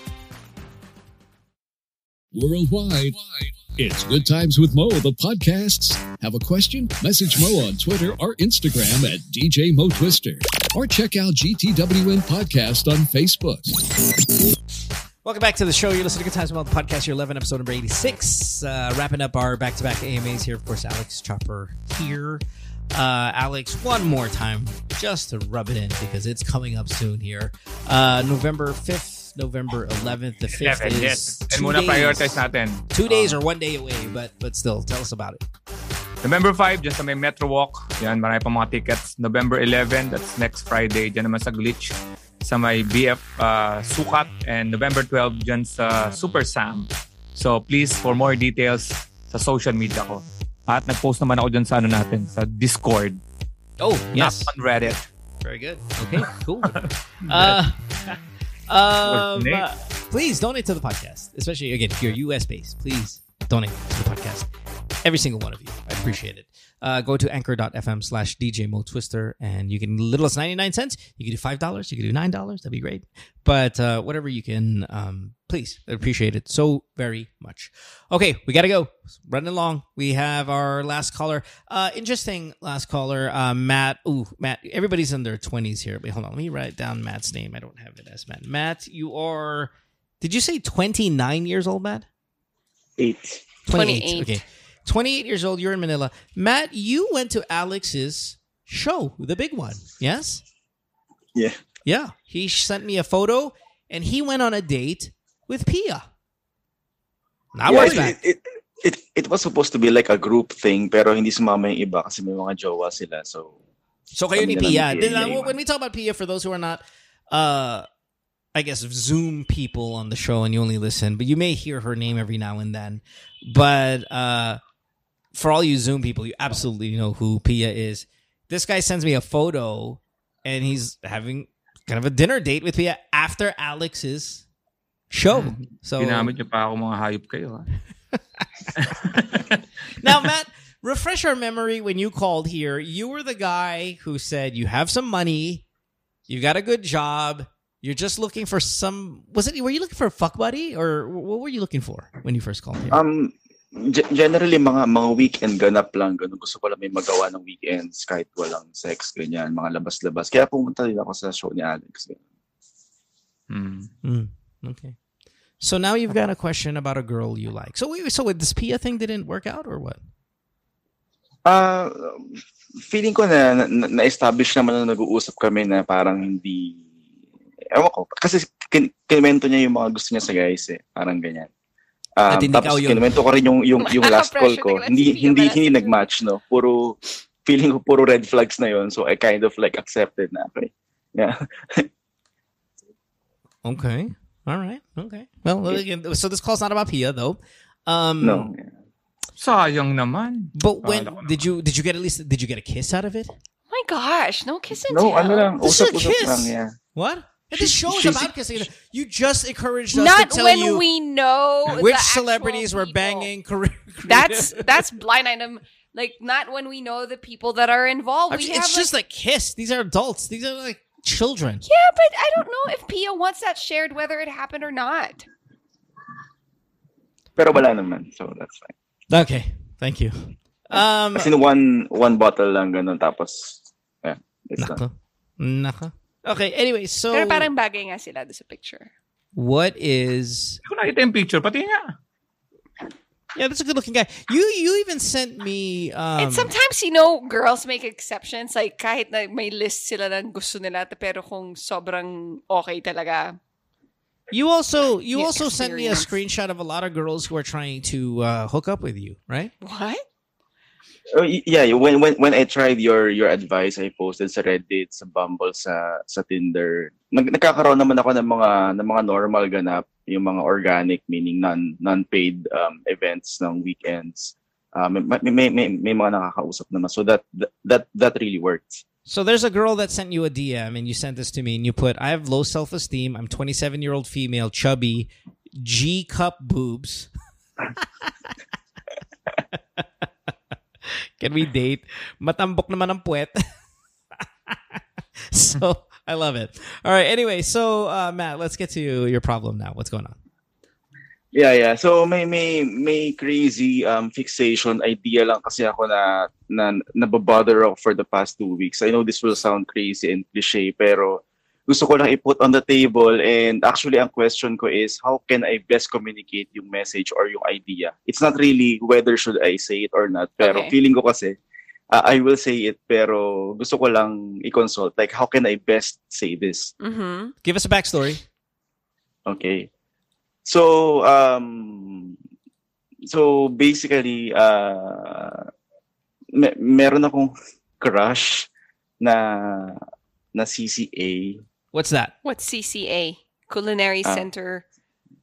Worldwide, it's Good Times with Mo, the podcasts. Have a question? Message Mo on Twitter or Instagram at DJ Mo Twister. Or check out GTWM Podcast on Facebook. Welcome back to the show. You're listening to Good Times with Mo, the Podcast, your 11 episode number 86. Uh, wrapping up our back to back AMAs here. Of course, Alex Chopper here. Uh, Alex, one more time, just to rub it in because it's coming up soon here. Uh, November 5th, November 11th. The 5th Eleven, is yes. And two muna days, prioritize natin. two days or one day away, but but still, tell us about it. November 5, dyan sa may Metro Walk. Yan, marami pa mga tickets. November 11, that's next Friday, dyan naman sa Glitch. Sa may BF uh, Sukat. And November 12, dyan sa Super Sam. So please, for more details, sa social media ko. At nag-post naman ako dyan sa ano natin, sa Discord. Oh, yes. Not on Reddit. Very good. Okay, cool. uh, um, uh, please donate to the podcast, especially again if you're US based. Please donate to the podcast. Every single one of you, I appreciate it. Uh, go to anchor.fm slash DJ Mo Twister and you can little as 99 cents. You can do $5. You can do $9. That'd be great. But uh, whatever you can, um, please, I appreciate it so very much. Okay, we got to go. Running along. We have our last caller. Uh, interesting last caller, uh, Matt. Ooh, Matt. Everybody's in their 20s here. Wait, hold on. Let me write down Matt's name. I don't have it as Matt. Matt, you are, did you say 29 years old, Matt? Eight. 28. Okay. 28 years old. You're in Manila. Matt, you went to Alex's show, the big one. Yes? Yeah. Yeah. He sent me a photo and he went on a date with Pia. I Yeah, was it, it, it, it was supposed to be like a group thing, pero hindi sumama yung iba kasi may mga jowa sila. So, So kayo ni Kami na Pia. Then, uh, when we talk about Pia, for those who are not, uh, I guess, Zoom people on the show and you only listen, but you may hear her name every now and then. But uh, for all you Zoom people, you absolutely know who Pia is. This guy sends me a photo and he's having kind of a dinner date with Pia after Alex's show. So Ginamit niyo pa ako mga hayop kayo. Now, Matt, refresh our memory when you called here. You were the guy who said you have some money, you've got a good job, you're just looking for some. Was it? Were you looking for a fuck buddy, or what were you looking for when you first called here? um, ge- generally, mga, mga weekend ganap lang. Ganun. Gusto ko lang may magawa ng weekends kahit walang sex, ganyan. Mga labas-labas. Kaya pumunta din ako sa show ni Alex. ganun. Hmm. Hmm, okay. So now you've got a question about a girl you like. So wait, so this Pia thing didn't work out or what? Ah, feeling ko na, na, na-establish naman na nag-uusap kami na parang hindi, ewan ko, kasi kin- niya yung mga gusto niya sa guys eh, parang ganyan. Um, At hindi tapos kinwento ko rin yung, yung, yung last call ko. Hindi, hindi, hindi nag-match, no? Puro, feeling ko puro red flags na yon So I kind of like accepted na, okay. Yeah. Okay. All right. Okay. Well, again, so this call's not about Pia though. Um, No. Sayang naman. But when did you did you get at least did you get a kiss out of it? Oh my gosh, no kiss and No, tell. ano lang, This is a usap-usap kiss. lang, yeah. What? This She- show is about kissing. You just encouraged us Not to tell when you we know which the celebrities were people. banging. Korean. That's that's blind item. Like not when we know the people that are involved. We it's have just like, a kiss. These are adults. These are like children. yeah, but I don't know if Pia wants that shared, whether it happened or not. Pero wala naman, so that's fine. Okay. Thank you. Um, Kasi one, one bottle lang ganun, tapos, yeah, it's done. nako. Nako. Okay. Anyway, so Pero parang bagay nga sila doon sa picture. what is Hindi ko nakita yung picture. Pati nga. Yeah, that's a good looking guy. You you even sent me um and sometimes, you know, girls make exceptions. Like, kahit na may list sila ng gusto nila, pero kung sobrang okay talaga. you also you Yeah, also sent me a screenshot of a lot of girls who are trying to uh, hook up with you, right? What? Oh, yeah, when when when I tried your your advice, I posted sa Reddit, sa Bumble, sa sa Tinder. Nag, nagkakaroon naman ako ng mga ng mga normal ganap, yung mga organic meaning non non-paid um, events ng weekends. Um, may, may, may, may mga nakakausap naman. So that that that really works. So there's a girl that sent you a DM and you sent this to me and you put I have low self-esteem. I'm 27 year old female, chubby, G cup boobs. Can we date? Matambok naman ang puwet. so I love it. All right. Anyway, so uh, Matt, let's get to your problem now. What's going on? Yeah, yeah. So may may may crazy um fixation idea lang kasi ako na na nababother ako for the past two weeks. I know this will sound crazy and cliche pero gusto ko lang i-put on the table and actually ang question ko is how can I best communicate yung message or yung idea? It's not really whether should I say it or not pero Okay. feeling ko kasi uh, I will say it pero gusto ko lang i-consult like how can I best say this? Mm-hmm. Give us a backstory. Okay. So um so basically uh me- meron akong crush na na CCA What's that? What's CCA? Culinary Ah. Center.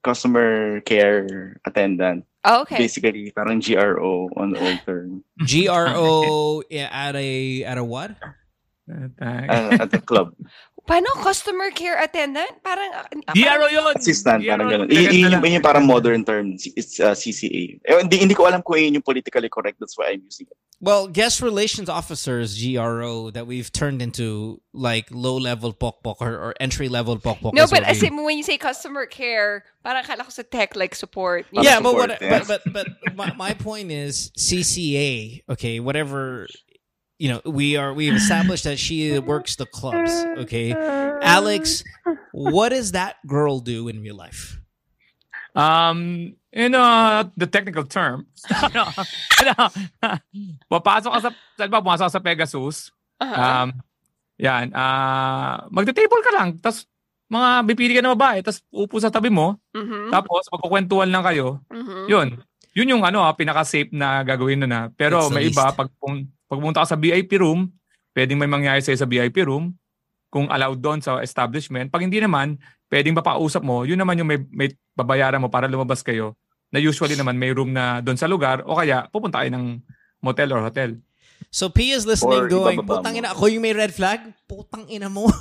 customer care attendant Oh, okay. basically parang GRO on the old term G R O at a at a what? uh, at the club Paano customer care attendant? Parang ah, DRO yun! assistant DRO, parang ganun ganda I- yun, yun yung parang modern term it's uh, CCA eh, hindi hindi ko alam kung yun yung politically correct that's why I'm using it Well, guest relations officers GRO that we've turned into like low level pokpok or, or entry level pokpok. No, but what as we- when you say customer care, parang kala ko sa tech like support. Parang yeah, but what? yeah. But but but my, my point is CCA. Okay, whatever. You know, we are we've established that she works the clubs. Okay, Alex, what does that girl do in real life? Um, in uh, the technical term, ano, ano, papasok ka sa, saan ba, pumasok ka sa Pegasus, Uh-huh. um, yan, ah, magte-table ka lang, tapos mga bipili ka na babae, tapos upo sa tabi mo, Mhm. tapos magkukwentuhan lang kayo, Mhm. yun. Yun yung ano, ah, pinaka-safe na gagawin na. Pero It's may iba, least. pag, pung, pag pumunta ka sa VIP room, pwedeng may mangyari sa'yo sa VIP room, kung allowed doon sa establishment. Pag hindi naman, pwedeng mapakausap mo, yun naman yung may, may babayaran mo para lumabas kayo, na usually naman may room na doon sa lugar, o kaya pupunta kayo ng motel or hotel. So P is listening, Or going, ibababa "Putang mo." ina, ako yung may red flag. Putang ina mo."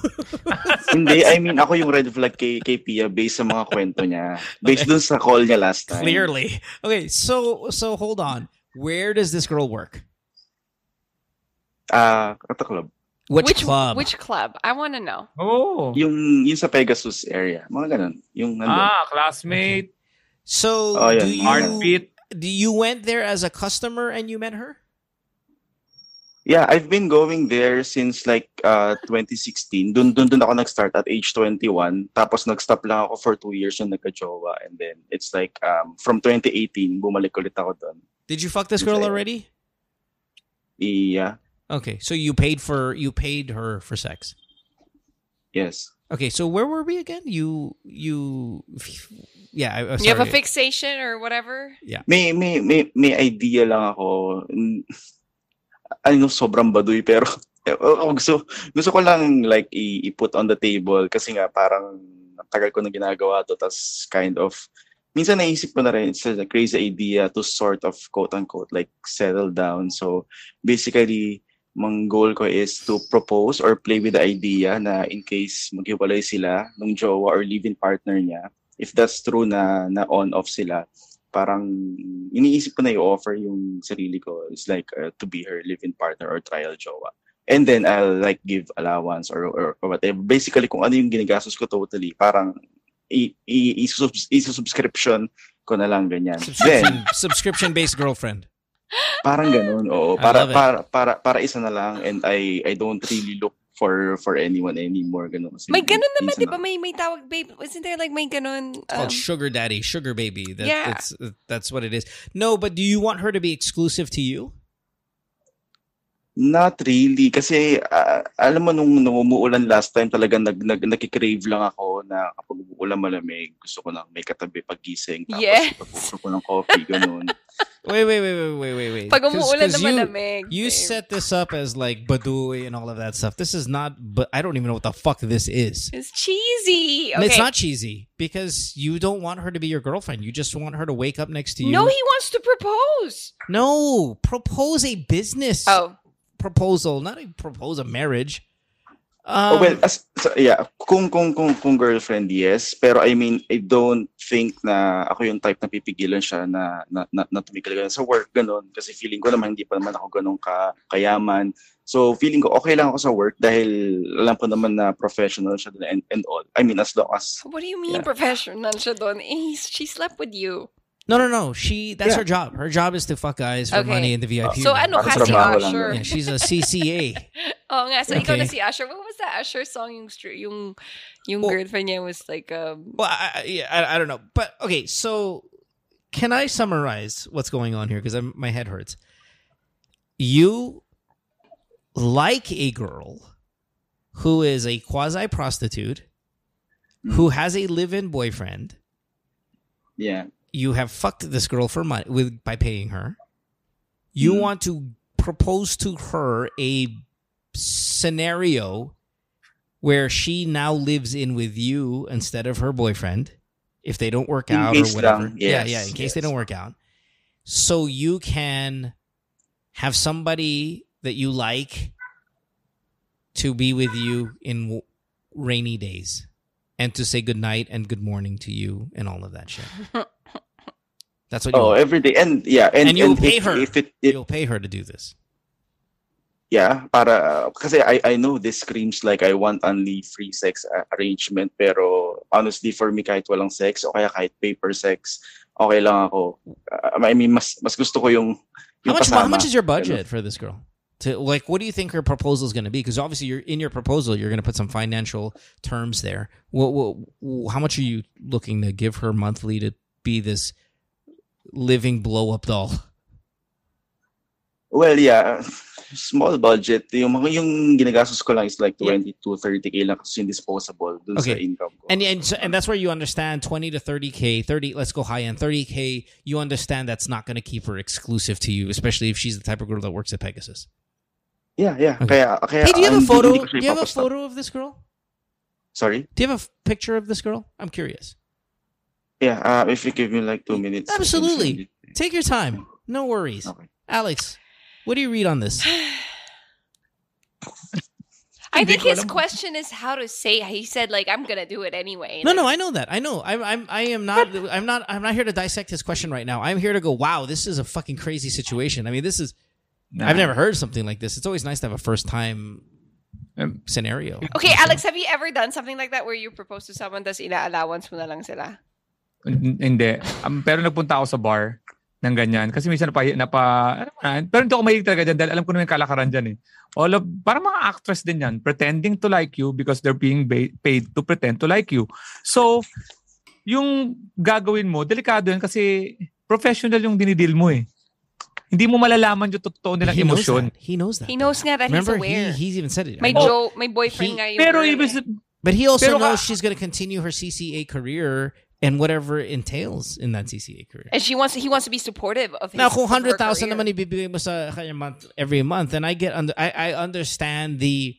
hindi I mean ako yung red flag kay kay Pia based sa mga kwento niya based dun sa call niya last time Clearly. Okay, so so hold on. Where does this girl work? ah at the club Which, club? Which club? I want to know. Oh. yung yung sa Pegasus area mga ganun yung nandun. Ah, classmate, so Oh, yeah. do you heartbeat. do you went there as a customer and you met her? Yeah, I've been going there since like uh 2016. Dun dun dun ako nag-start at age 21. Tapos nag-stop lang ako for two years yung nagka-jowa. And then it's like um from 2018, bumalik ulit ako doon. Did you fuck this girl already? Yeah, Okay, so you paid for you paid her for sex. yes. Okay, so where were we again? You you yeah, I, I'm You have a fixation or whatever? Yeah. May may may may idea lang ako. Ano sobrang baduy pero eh, oh, gusto gusto ko lang like i- i-put on the table kasi nga parang ang tagal ko na ginagawa to tas kind of minsan naisip ko na rin it's a crazy idea to sort of quote unquote like settle down. So basically mang goal ko is to propose or play with the idea na in case maghiwalay sila nung jowa or live-in partner niya if that's true na na on off sila parang iniisip ko na i-offer yung sarili ko is like uh, to be her live-in partner or trial jowa. And then I'll like give allowance or, or, or whatever. Basically, kung ano yung ginagastos ko totally, parang i- i- isusubs- isusubscription ko na lang ganyan. Then, subscription subscription based girlfriend. parang ganun, oo. Para, para, para, para isa na lang and I, I don't really look for for anyone anymore. Ganun. Kasi May ganun naman, minsan di ba? May, may tawag, babe. Isn't there like may ganun? It's called Um, sugar daddy, sugar baby. That, Yeah. that's that's what it is. No, but do you want her to be exclusive to you? Not really. Kasi, ah, alam mo, nung, nung umuulan last time, talagang nag, nag, nakikrave lang ako na kapag umuulan malamig, gusto ko lang may katabi pagising. Tapos, Yes. pag ko ng coffee, ganun. Wait, wait, wait, wait, wait, wait, wait. Pag 'Cause- umuulan 'cause na you- malamig. You babe. set this up as like Baduy and all of that stuff. This is not, but I don't even know what the fuck this is. It's cheesy. And Okay. It's not cheesy because you don't want her to be your girlfriend. You just want her to wake up next to you. No, he wants to propose. No, propose a business Oh. Proposal, not a proposal, marriage. Um, oh, well, as, so, yeah, kung, kung, kung, kung girlfriend, yes. Pero I mean, I don't think na ako yung type na pipigilan siya na, na, na, na tumigil ganun sa work, ganun. Kasi feeling ko naman, hindi pa naman ako ganun ka, kayaman. So, feeling ko, okay lang ako sa work dahil alam ko naman na professional siya doon and, and all. I mean, as long as What do you mean Yeah. professional siya doon? Eh, she slept with you. No, no, no. She that's Yeah. her job. Her job is to fuck guys for Okay. money in the VIP. So room. ano Para ka sa si trabaho lang Usher? Yeah, she's a CCA. Oh nga, so ikaw Okay. na si Usher. What was that Usher song yung str- yung yung Well- girlfriend niya was like um Well, I, I, yeah, I, I don't know, but okay. So, can I summarize what's going on here? Because my head hurts. You like a girl who is a quasi prostitute who has a live-in boyfriend. yeah. You have fucked this girl for money with by paying her. You Mhm. want to propose to her a scenario where she now lives in with you instead of her boyfriend if they don't work In out or whatever. lang, yeah, yeah, in case they don't work out. So you can have somebody that you like to be with you in rainy days and to say good night and good morning to you and all of that shit. That's what you Oh, every day. And yeah, and, And you'll and pay if, her. if it, it You'll pay her to do this. Yeah, para kasi I I know this screams like I want only free sex arrangement pero honestly for me kahit walang sex o kaya kahit paper sex okay lang ako. Uh, I mean mas mas gusto ko yung How much, how much is your budget for this girl? To like, what do you think her proposal is going to be? Because obviously, you're in your proposal, you're going to put some financial terms there. What, what, how much are you looking to give her monthly to be this living blow up doll? Well, yeah, small budget. Yung yung ginagastos ko lang is like 20 to 30k lang kasi yung disposable dun sa Okay. income ko. And and so- and that's where you understand twenty to thirty k, thirty. Let's go high end, thirty k. You understand that's not going to keep her exclusive to you, especially if she's the type of girl that works at Pegasus. yeah, yeah. Okay. Kaya kaya Hey, do you have a photo? hindi ko siya Do you have a photo of this girl? Sorry? Do you have a picture of this girl? I'm curious. Yeah, uh, if you give me like 2 minutes. Absolutely. Take your time. No worries. Okay. Alex, what do you read on this? I think his question is how to say he said like I'm gonna do it anyway. No, Like, no, I know that. I know. I'm, I'm, I am not. I'm not. I'm not here to dissect his question right now. I'm here to go. Wow, this is a fucking crazy situation. I mean, this is. Nah. I've never heard something like this. It's always nice to have a first time Um, scenario. Okay, Alex, have you ever done something like that where you propose to someone tas ina-allowance mo na lang sila? Hindi. Um, pero nagpunta ako sa bar. ng ganyan. Kasi minsan napa, napa ano pero hindi ako mahilig talaga dyan dahil alam ko naman yung kalakaran dyan eh. All of, parang mga actress din yan, pretending to like you because they're being ba- paid to pretend to like you. So, yung gagawin mo, delikado yan kasi professional yung dinidil mo eh. Hindi mo malalaman yung totoo nilang He knows emosyon. that. He knows that. He knows nga that Remember, he's aware. he, he's even said it. know. Joe, my boyfriend He- nga yung Pero girl eh. But he also Pero knows she's going to continue her CCA career and whatever entails in that CCA career. and she wants he wants to be supportive of his Now, kung 100,000 career. naman ibibigay mo sa kanya month, every month, and I get under, I, I understand the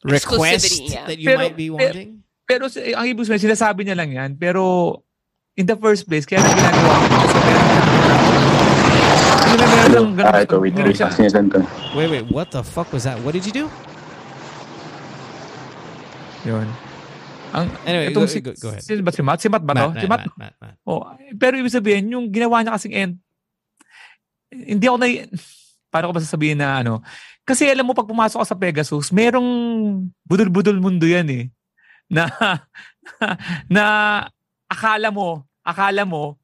request yeah. that you Pero- might be pero- wanting. Pero si- ang ibig sabihin, sinasabi niya lang yan. Pero in the first place, kaya na ginagawa ko. Kasi meron Ano na meron ng ganun- ito, wait, wait. siya- Sinesend ko. Wait, wait, what the fuck was that? What did you do? Yun. Ang, Anyway, itong go- si, go- go ahead. Si, ba si Matt? Si Matt ba to? Matt, si Matt, Matt, Matt, Matt. Oh, pero ibig sabihin, yung ginawa niya kasing end, hindi ako na, paano ko ba sasabihin na ano, kasi alam mo, pag pumasok ka sa Pegasus, merong budol-budol mundo yan eh. Na, na akala mo, akala mo,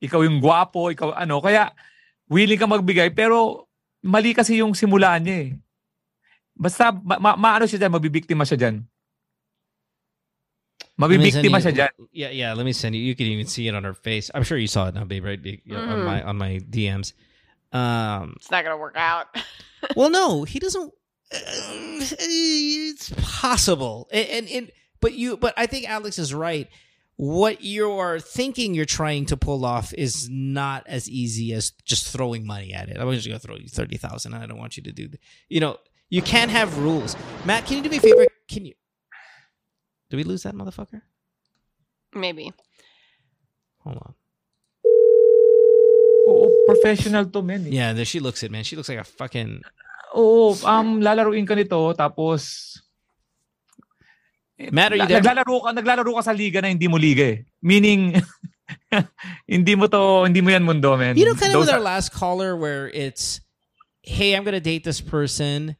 ikaw yung gwapo, ikaw ano, kaya willing ka magbigay, pero mali kasi yung simula niya eh. Basta, ma, ma, maano siya dyan, mabibiktima siya dyan. Let me send Mabibiktima siya dyan. Yeah, yeah. Let me send you. You can even see it on her face. I'm sure you saw it now, babe. Right? Be- yeah, On Mhm. my on my DMs. Um. it's not gonna work out. Well, no, he doesn't. uh, It's possible, and, and and but you, but I think Alex is right. What you're thinking you're trying to pull off is not as easy as just throwing money at it. I'm just gonna throw you thirty thousand. I don't want you to do. th- You know, you can't have rules. Matt, can you do me a favor? Can you? Did we lose that motherfucker? Maybe. Hold on. Oo, professional to men eh. Yeah, there she looks it, man. She looks like a fucking. Oo, um, lalaruin ka nito, tapos... Matt, are you La- there? Naglalaro ka, naglalaro ka sa liga na hindi mo liga eh. Meaning, hindi mo to, hindi mo yan mundo, man. You know, kind of Those with our are- last caller, where it's, hey, I'm gonna date this person.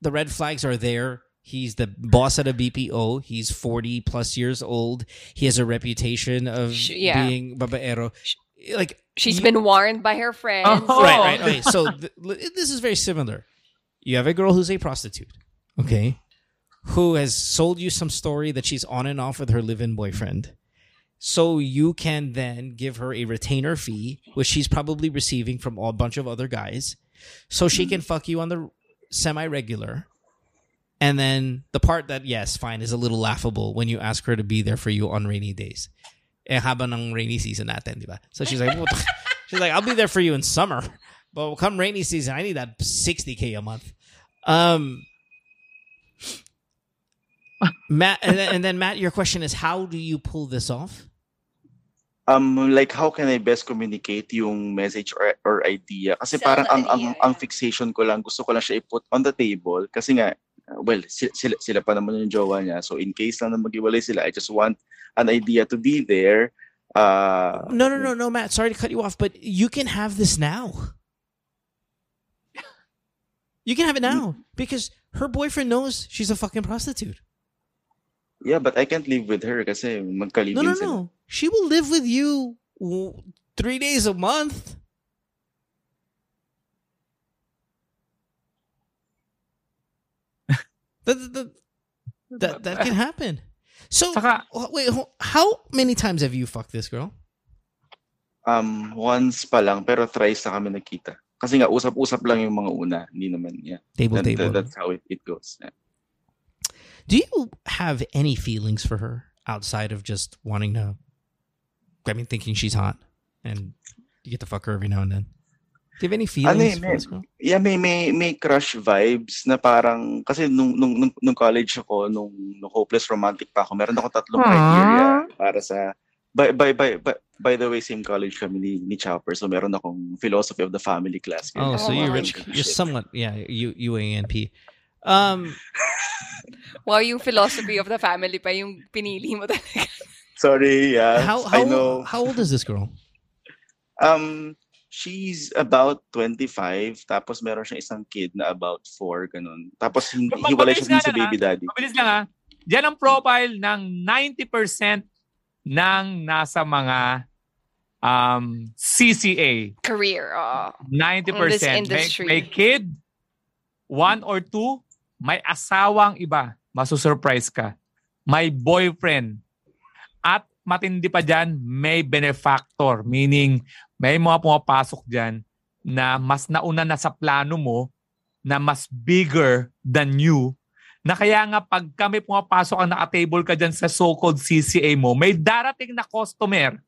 The red flags are there. He's the boss at a BPO. He's 40 plus years old. He has a reputation of Sh- yeah. being babaero. Like She's you- been warned by her friends. Oh. right, right. Okay, so th- this is very similar. You have a girl who's a prostitute, okay, who has sold you some story that she's on and off with her live-in boyfriend. So you can then give her a retainer fee, which she's probably receiving from a bunch of other guys, so she can fuck you on the semi-regular. And then the part that yes, fine, is a little laughable when you ask her to be there for you on rainy days. Eh, haba ng rainy season natin, di ba? So she's like, "Puta." she's like, I'll be there for you in summer, but come rainy season, I need that 60k a month. Um, Matt, and then, and then Matt, your question is, how do you pull this off? Um, like how can I best communicate yung message or, or idea? Kasi Sell parang the ang, ang, idea, ang yeah. fixation ko lang, gusto ko lang siya i-put on the table. Kasi nga, well, sila, sila, sila pa naman yung jowa niya. So in case lang na mag-iwalay sila, I just want an idea to be there. Uh, No, no, no, no, Matt. Sorry to cut you off, but you can have this now. You can have it now because her boyfriend knows she's a fucking prostitute. Yeah, but I can't live with her kasi magkalibin No, no, sila. no. She will live with you three days a month. That, that, that, that can happen. So, Saka, wait, how many times have you fucked this girl? Um, once pa lang, pero thrice na kami nagkita. Kasi nga, usap-usap lang yung mga una. Hindi naman, yeah. Table, That- table. that's how it, it goes. Yeah. Do you have any feelings for her outside of just wanting to? I mean, thinking she's hot, and you get to fuck her every now and then. Do you have any feelings eh, for may-? Yeah, may may may crush vibes na parang kasi nung nung nung, nung college ako, nung, nung hopeless romantic pa ako, meron ako tatlong Aww. criteria para sa by by by by, by the way same college kami ni, ni Chopper. So meron akong philosophy of the family class. Oh, so Oh you're rich. You're somewhat, yeah. U UANP. Um, Wow, yung philosophy of the family pa yung pinili mo talaga. Sorry, yeah. how I how know. how old is this girl? Um she's about 25 tapos meron siyang isang kid na about 4 ganun. Tapos hindi Mag- hiwalay siya sa baby daddy. mabilis lang ha. Diyan ang profile ng 90% ng nasa mga um, CCA, Career. Oh. 90%. In this May, may kid, one or two, may asawang iba, masusurprise ka. May boyfriend. At matindi pa dyan, may benefactor. Meaning, may mga pumapasok dyan na mas nauna na sa plano mo na mas bigger than you na kaya nga pag kami pumapasok ang naka-table ka dyan sa so-called CCA mo, may darating na customer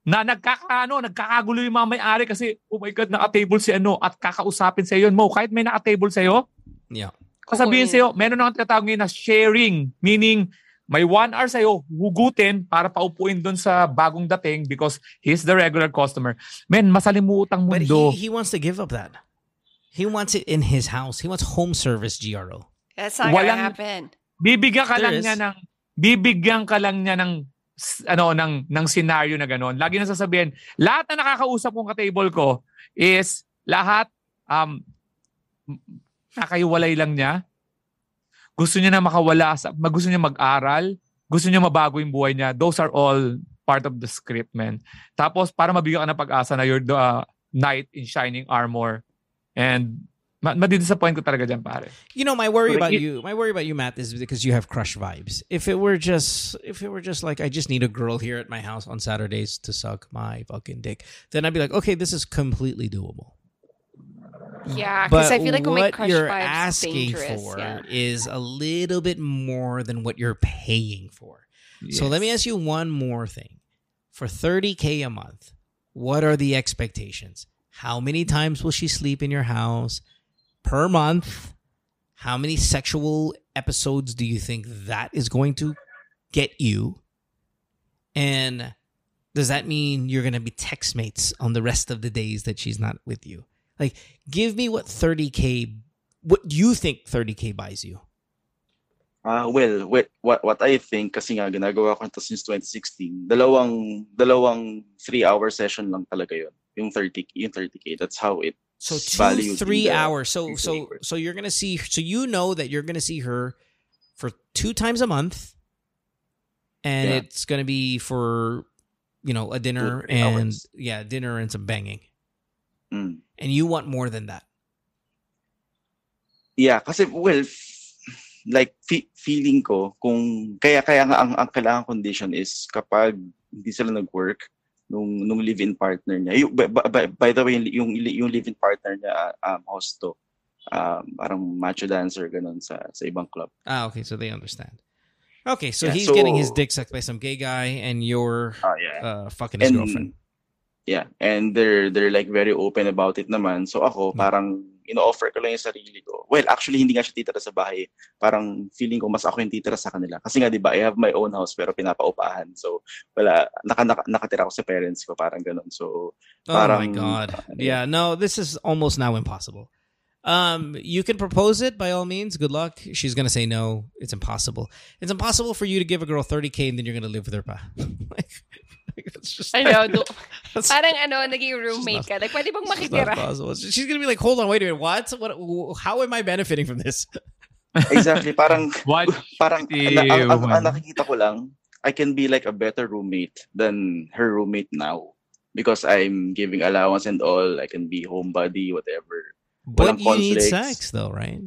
na nagkakaano, nagkakagulo yung mga may-ari kasi, oh my God, naka-table si ano at kakausapin sa yun. Mo, kahit may naka-table sa'yo, Yeah. kasabihin Oo. sa'yo, meron na tinatawag ngayon na sharing, meaning may one hour sa'yo, hugutin para paupuin doon sa bagong dating because he's the regular customer. Men, masalimuotang But mundo. he, he wants to give up that. He wants it in his house. He wants home service GRO. That's not Walang- gonna happen. bibigyan ka There lang is. niya ng bibigyan ka lang niya ng ano ng ng scenario na gano'n. Lagi na sasabihin, lahat na nakakausap kong ka-table ko is lahat um nakaiwalay lang niya. Gusto niya na makawala sa gusto niya mag-aral, gusto niya mabago yung buhay niya. Those are all part of the script, man. Tapos para mabigyan ka ng pag-asa na you're the uh, knight in shining armor and ma- madidisappoint ko talaga dyan, pare. You know, my worry about you, my worry about you, Matt, is because you have crush vibes. If it were just, if it were just like, I just need a girl here at my house on Saturdays to suck my fucking dick, then I'd be like, okay, this is completely doable. Yeah, because But I feel like when my what crush you're asking for yeah. is a little bit more than what you're paying for. So let me ask you one more thing. For 30K a month, what are the expectations? How many times will she sleep in your house per month? How many sexual episodes do you think that is going to get you? And does that mean you're going to be text mates on the rest of the days that she's not with you? Like, give me what 30K, what do you think 30K buys you. Ah, well, what, what what I think kasi nga ginagawa ko ito since 2016. Dalawang dalawang 3-hour session lang talaga 'yon. Yung 30 yung 30k. That's how it So two, three hours. So so so you're gonna see. So you know that you're gonna see her for two times a month, and Yeah. it's gonna be for you know a dinner three and hours. yeah, dinner and some banging. Mm. And you want more than that. Yeah, kasi well, like fe- feeling ko kung kaya kaya nga ang, ang kailangan condition is kapag hindi sila nag-work nung nung live-in partner niya. Yung, by, by, by the way, yung yung live-in partner niya um hosto. Um, parang macho dancer ganun sa sa ibang club. Ah, okay. So they understand. Okay, so Yeah, he's getting his so- dick sucked by some gay guy, and you're Ah, yeah. uh, fucking his And girlfriend. Yeah, and they're they're like very open about it naman. So ako Yeah. parang ino-offer ko lang yung sarili ko. Well, actually hindi nga siya titira sa bahay. Parang feeling ko mas ako yung titira sa kanila. Kasi nga 'di ba, I have my own house pero pinapaupahan. So wala naka, naka, nakatira ako sa parents ko parang ganun. So Oh my parang- god. Yeah, no, this is almost now impossible. Um, you can propose it by all means. Good luck. She's gonna say no. It's impossible. It's impossible for you to give a girl 30k and then you're gonna live with her pa. like, like, that's just I know. do- that's, Parang ano, naging roommate not- ka. Like, pwede bang makitira? possible. She's gonna be like, hold on, wait a minute, what? What? How am I benefiting from this? exactly parang What? parang ang, ang, ang man. nakikita ko lang I can be like a better roommate than her roommate now because I'm giving allowance and all. I can be homebody, whatever. But Walang you need conflicts. sex though, right?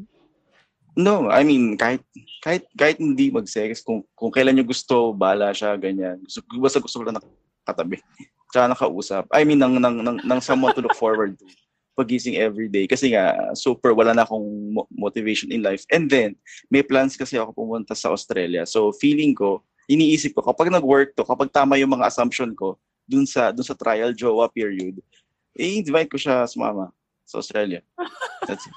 No, I mean, kahit kahit kahit hindi mag-sex, kung kung kailan niya gusto, bala siya, ganyan. Gusto, basta gusto ko lang nakatabi. Tsaka nakausap. I mean, nang, nang, nang, nang someone to look forward to pagising every day. Kasi nga, super wala na akong mo- motivation in life. And then, may plans kasi ako pumunta sa Australia. So, feeling ko, iniisip ko, kapag nag-work to, kapag tama yung mga assumption ko, dun sa, dun sa trial jowa period, eh, invite ko siya sumama sa Australia. That's it.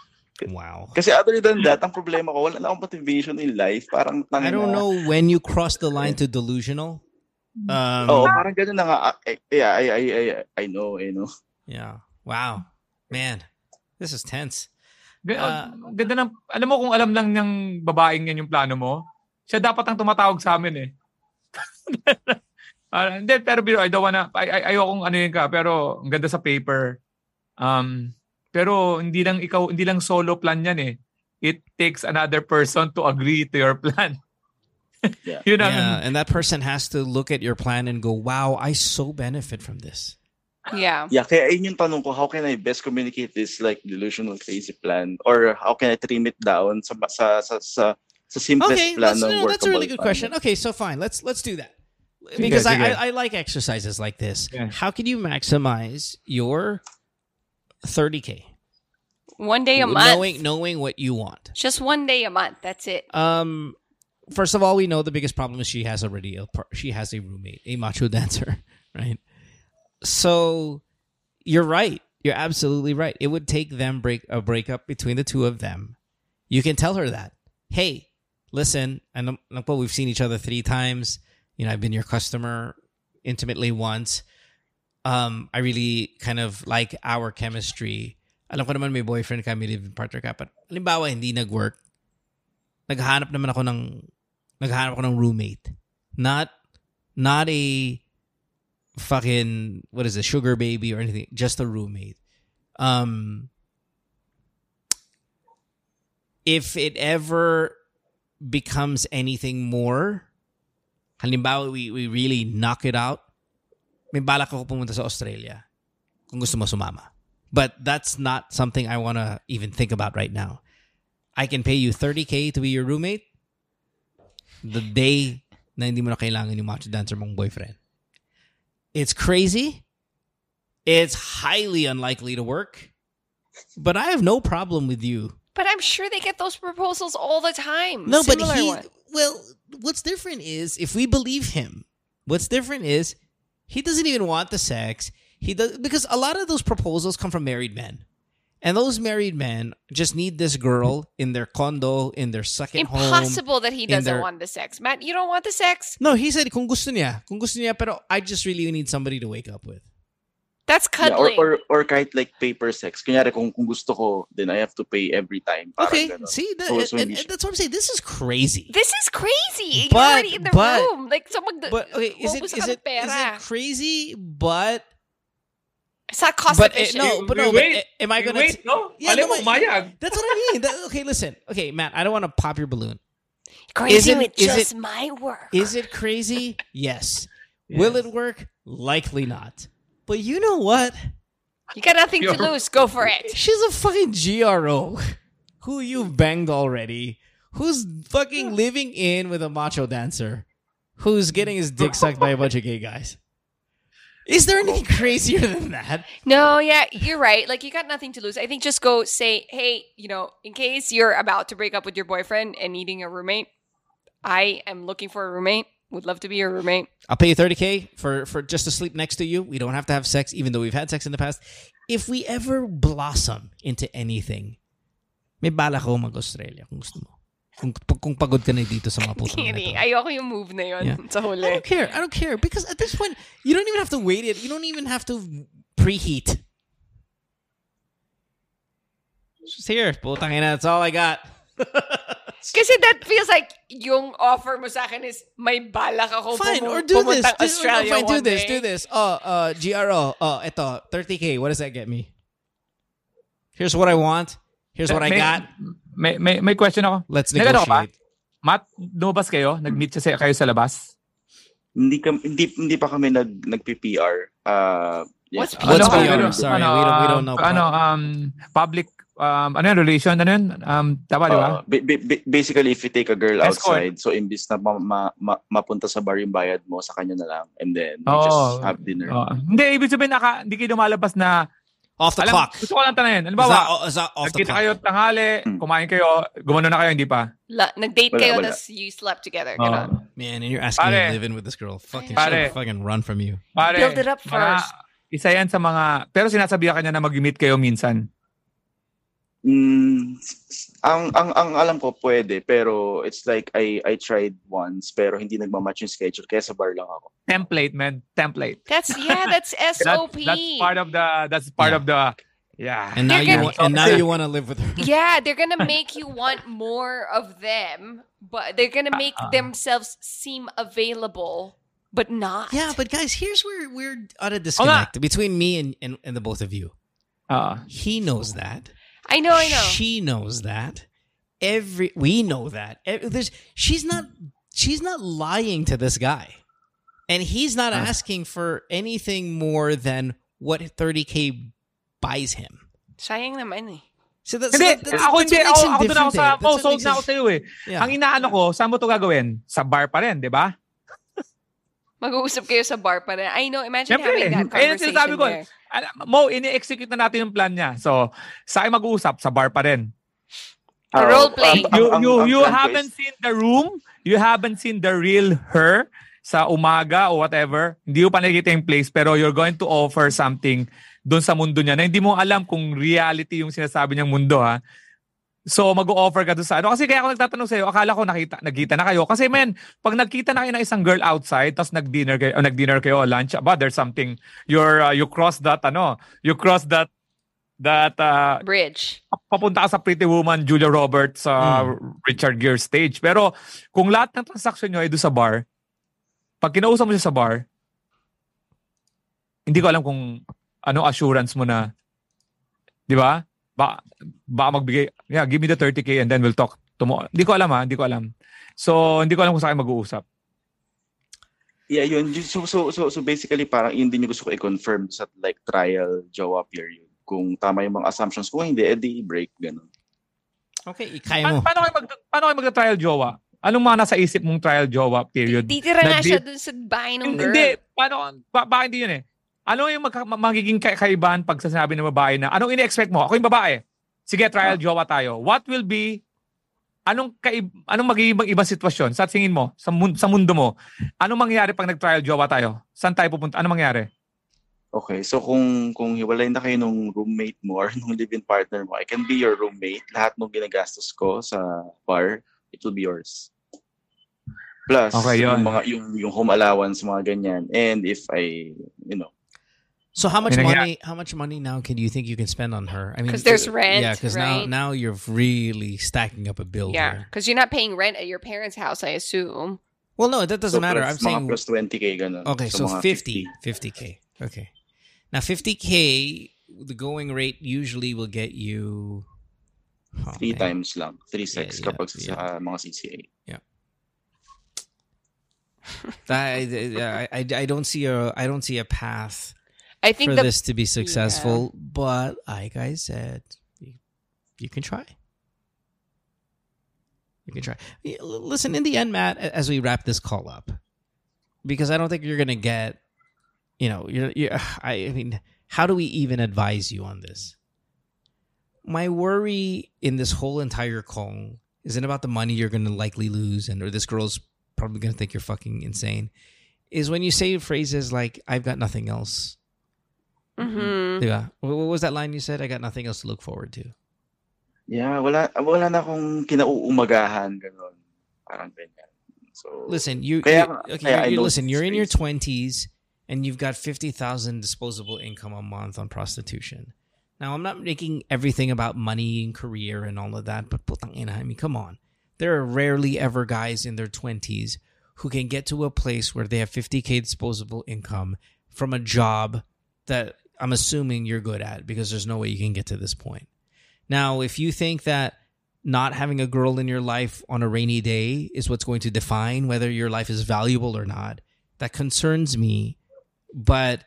Wow. Kasi other than that, ang problema ko, wala na akong motivation in life. Parang I tangina. don't know when you cross the line to delusional. Um, Oo, parang ganun na nga. Ah, eh, Yeah, I, I, I, I know, I know. Yeah. Wow. Man, this is tense. Ah. ganda ng, alam mo kung alam lang ng babaeng yan yung plano mo, siya dapat ang tumatawag sa amin eh. Ah, Hindi, pero biro, I don't wanna, ay, ay, ayokong ano yun ka, pero ang ganda sa paper. Um, pero hindi lang ikaw, hindi lang solo plan yan eh. It takes another person to agree to your plan. Yun ang, Yeah, and that person has to look at your plan and go, "Wow, I so benefit from this." Yeah. Yeah, kaya ayun yung tanong ko, how can I best communicate this like delusional crazy plan or how can I trim it down sa sa sa sa, sa simplest Okay, plan that's, no, that's a really good plan. question. Okay, so fine, let's let's do that Sige, because I, sige. I I like exercises like this. Yeah. How can you maximize your 30k? One day a month. Knowing knowing what you want. Just one day a month. That's it. Um, first of all, we know the biggest problem is she has already a she has a roommate, a macho dancer, right? So you're right. You're absolutely right. It would take them break a breakup between the two of them. You can tell her that. Hey, listen, and well, we've seen each other three times. You know, I've been your customer intimately once. Um, I really kind of like our chemistry. Alam ko naman may boyfriend ka, may live partner ka, but halimbawa hindi nag-work, naghahanap naman ako ng naghahanap ako ng roommate. Not not a fucking what is it, sugar baby or anything, just a roommate. Um if it ever becomes anything more, halimbawa we, we really knock it out, may balak ako pumunta sa Australia kung gusto mo sumama. But that's not something I want to even think about right now. I can pay you 30k to be your roommate the day na hindi mo na kailangan yung macho dancer mong boyfriend. It's crazy. It's highly unlikely to work. But I have no problem with you. But I'm sure they get those proposals all the time. No, but he one. well, what's different is if we believe him. What's different is he doesn't even want the sex. He does because a lot of those proposals come from married men. And those married men just need this girl in their condo, in their second home. Impossible that he doesn't their- want the sex. Matt, you don't want the sex? No, he said kung gusto niya. Kung gusto niya, pero I just really need somebody to wake up with. That's Yeah, or, or, or kahit like paper sex. Kunyari, kung, kung gusto ko, then I have to pay every time. Parang Okay, ganon. see, that, So- so and- and that's what I'm saying. This is crazy. this is crazy. You're But- already in the but- room. Like someone But okay, is it Ubus is ka ng it, is it crazy? But It's not cost but efficient. no, but We no. But wait. eh, am I gonna? wait, no? Yeah, Alam no, mo, but- umayag. That's what I mean. That- okay, listen. Okay, Matt, I don't want to pop your balloon. Crazy is it- with is just it- my work. Is it crazy? Yes. Will it work? Likely not. But you know what? you got nothing to You're- lose. Go for it. She's a fucking GRO who you've banged already, who's fucking living in with a macho dancer, who's getting his dick sucked by a bunch of gay guys. Is there anything crazier than that? No, yeah, you're right. Like you got nothing to lose. I think just go say, hey, you know, in case you're about to break up with your boyfriend and needing a roommate, I am looking for a roommate. Would love to be your roommate. I'll pay you 30k for for just to sleep next to you. We don't have to have sex even though we've had sex in the past. If we ever blossom into anything, may bala ko mag-Australia kung gusto mo. Kung, kung pagod ka na dito sa mga na ito. Ayoko yung move na yun Yeah. sa I don't care. I don't care because at this point you don't even have to wait it. You don't even have to preheat. Just here, putang ina. That's all I got. Kasi that feels like yung offer mo sa akin is may balak ako Fine, pumu- or do this. Do, Australia fine, do this. day. Do this. Oh, uh, GRO. Oh, ito, 30k. What does that get me? Here's what I want. Here's what I may, got. May, may, may question ako. Let's Nagano ka ba? negotiate. Matt, lumabas kayo? Nag-meet sa, kayo sa labas? Hindi, kam, hindi, hindi pa kami nag, nag-PPR. Uh, yeah. What's What's Ano, PR? ano, Sorry, we don't we don't know. Ano, um, public, um, ano yun, relation, ano yun? Um, tama, di ba? Uh, ba- ba- ba- basically, if you take a girl Escort. outside, so imbis na ma- ma- ma- mapunta sa bar yung bayad mo, sa kanya na lang. And then, Oo. just have dinner. Oo. hindi, ibig sabihin, naka, hindi kayo lumalabas na, Off the alam, clock. gusto ko lang. Is Halimbawa, that, oh, is that off the clock? kayo tanghali, Hmm. kumain kayo, gumano na kayo, hindi pa? La, nag-date Wala, kayo, wala. tapos you slept together. Ganon. Man, and you're asking me Pare. to live in with this girl. Fucking Pare. she'll fucking run from you. Pare, Build it up mga- first. isa yan sa mga, pero sinasabihan kanya na mag-meet kayo minsan. Mm, ang, ang, ang alam ko, pwede. Pero it's like, I, I tried once, pero hindi nagmamatch yung schedule. Kaya sa bar lang ako. Template, man. Template. That's, yeah, that's That's, SOP. that's part of the, that's part Yeah. of the, yeah. And now They're you gonna- want, and now you want to live with her. yeah, they're gonna make you want more of them, but they're gonna make Uh-uh. themselves seem available, but not. Yeah, but guys, here's where we're on a disconnect between me and, and, and the both of you. Uh, He knows that. I know, I know. She knows that. Every we know that. There's she's not she's not lying to this guy. And he's not Huh. asking for anything more than what 30k buys him. Sayang naman eh. So that's, Hindi, that- that's, ako that's hindi. what makes Ako, him ako doon ako different sa, eh. ako, That's what sold makes na ako him- sa'yo eh. Yeah. Ang inaano ko, saan mo to gagawin? Sa bar pa rin, di ba? Mag-uusap kayo sa bar pa rin. I know, imagine Siyempre, having that eh, yung conversation sinasabi ko, there. Alam- Mo, ini-execute na natin yung plan niya. So, sa akin mag-uusap, sa bar pa rin. Ah, Role playing. ang- You, ang- you, ang you plan ko haven't is- seen the room, you haven't seen the real her sa umaga or whatever. Hindi mo pa nakikita yung place, pero you're going to offer something doon sa mundo niya na hindi mo alam kung reality yung sinasabi niyang mundo ha. So mag-o-offer ka doon sa ano. Kasi kaya ako nagtatanong sa'yo, akala ko nakita, nagkita na kayo. Kasi men, pag nagkita na kayo ng isang girl outside, tapos nag-dinner kayo, o nag-dinner kayo o lunch, about there's something, you're, uh, you cross that, ano, you cross that, that, uh, Bridge. papunta ka sa Pretty Woman, Julia Roberts, sa Richard Gere stage. Pero kung lahat ng transaction nyo ay doon sa bar, pag kinausap mo siya sa bar, hindi ko alam kung ano assurance mo na, di ba? Ba, ba magbigay, yeah, give me the 30k and then we'll talk tomorrow. Hindi ko alam ha, hindi ko alam. So, hindi ko alam kung saan kayo mag-uusap. Yeah, yun. So, so, so, so basically, parang yun din yung gusto ko i-confirm sa like trial jowa period. Kung tama yung mga assumptions. Kung hindi, edi break, ganun. Okay, kaya mo. Pa- paano kayo mag paano kayo mag-trial jowa? Anong mga nasa isip mong trial jowa period? Titira nga Nag-di- siya dun sa bahay ng girl. Hindi, paano, ba, bakit hindi yun eh? Ano yung magka, ma- magiging ka- kaibahan pag sasabi ng babae na, anong ini-expect mo? Ako yung babae. Sige, trial jowa tayo. What will be, anong kaib, anong magiging ibang ibang sitwasyon sa tingin mo, sa, mun- sa mundo mo? Anong mangyayari pag nag-trial jowa tayo? Saan tayo pupunta? Anong mangyayari? Okay, so kung kung hiwalay na kayo nung roommate mo or nung live-in partner mo, I can be your roommate. Lahat ng ginagastos ko sa bar, it will be yours. Plus, Okay, yun. yung mga yung yung home allowance mga ganyan. And if I, you know, So how much May nangyari- money? How much money now can you think you can spend on her? I mean, because there's uh, rent, Yeah, because now right? now you're really stacking up a bill Yeah, because you're not paying rent at your parents' house, I assume. Well, no, that doesn't so matter. plus, I'm saying mga plus 20k ganun. okay, so, mga 50, 50k. Okay, now 50k, the going rate usually will get you oh, Three man. times lang. Three six yeah, kapag yeah. sa mga CCA. I, I, I, I don't see a I don't see a path I think for the this to be successful. But like I said, you, you can try. You can try. Listen, in the end, Matt, as we wrap this call up, because I don't think you're gonna get, you know, you're, you're I, I mean, how do we even advise you on this? My worry in this whole entire call isn't about the money you're gonna likely lose, and or this girl's probably gonna think you're fucking insane. Is when you say phrases like "I've got nothing else." Mhm. Diba? What what was that line you said? I got nothing else to look forward to. Yeah, wala wala na akong kinauumagahan ganun. Parang ganyan. So Listen, you, kaya, you okay, kaya you, you're, listen, you're in your 20s and you've got 50,000 disposable income a month on prostitution. Now, I'm not making everything about money and career and all of that, but putang ina, I mean, come on. There are rarely ever guys in their 20s who can get to a place where they have 50k disposable income from a job that I'm assuming you're good at because there's no way you can get to this point. Now, if you think that not having a girl in your life on a rainy day is what's going to define whether your life is valuable or not, that concerns me. But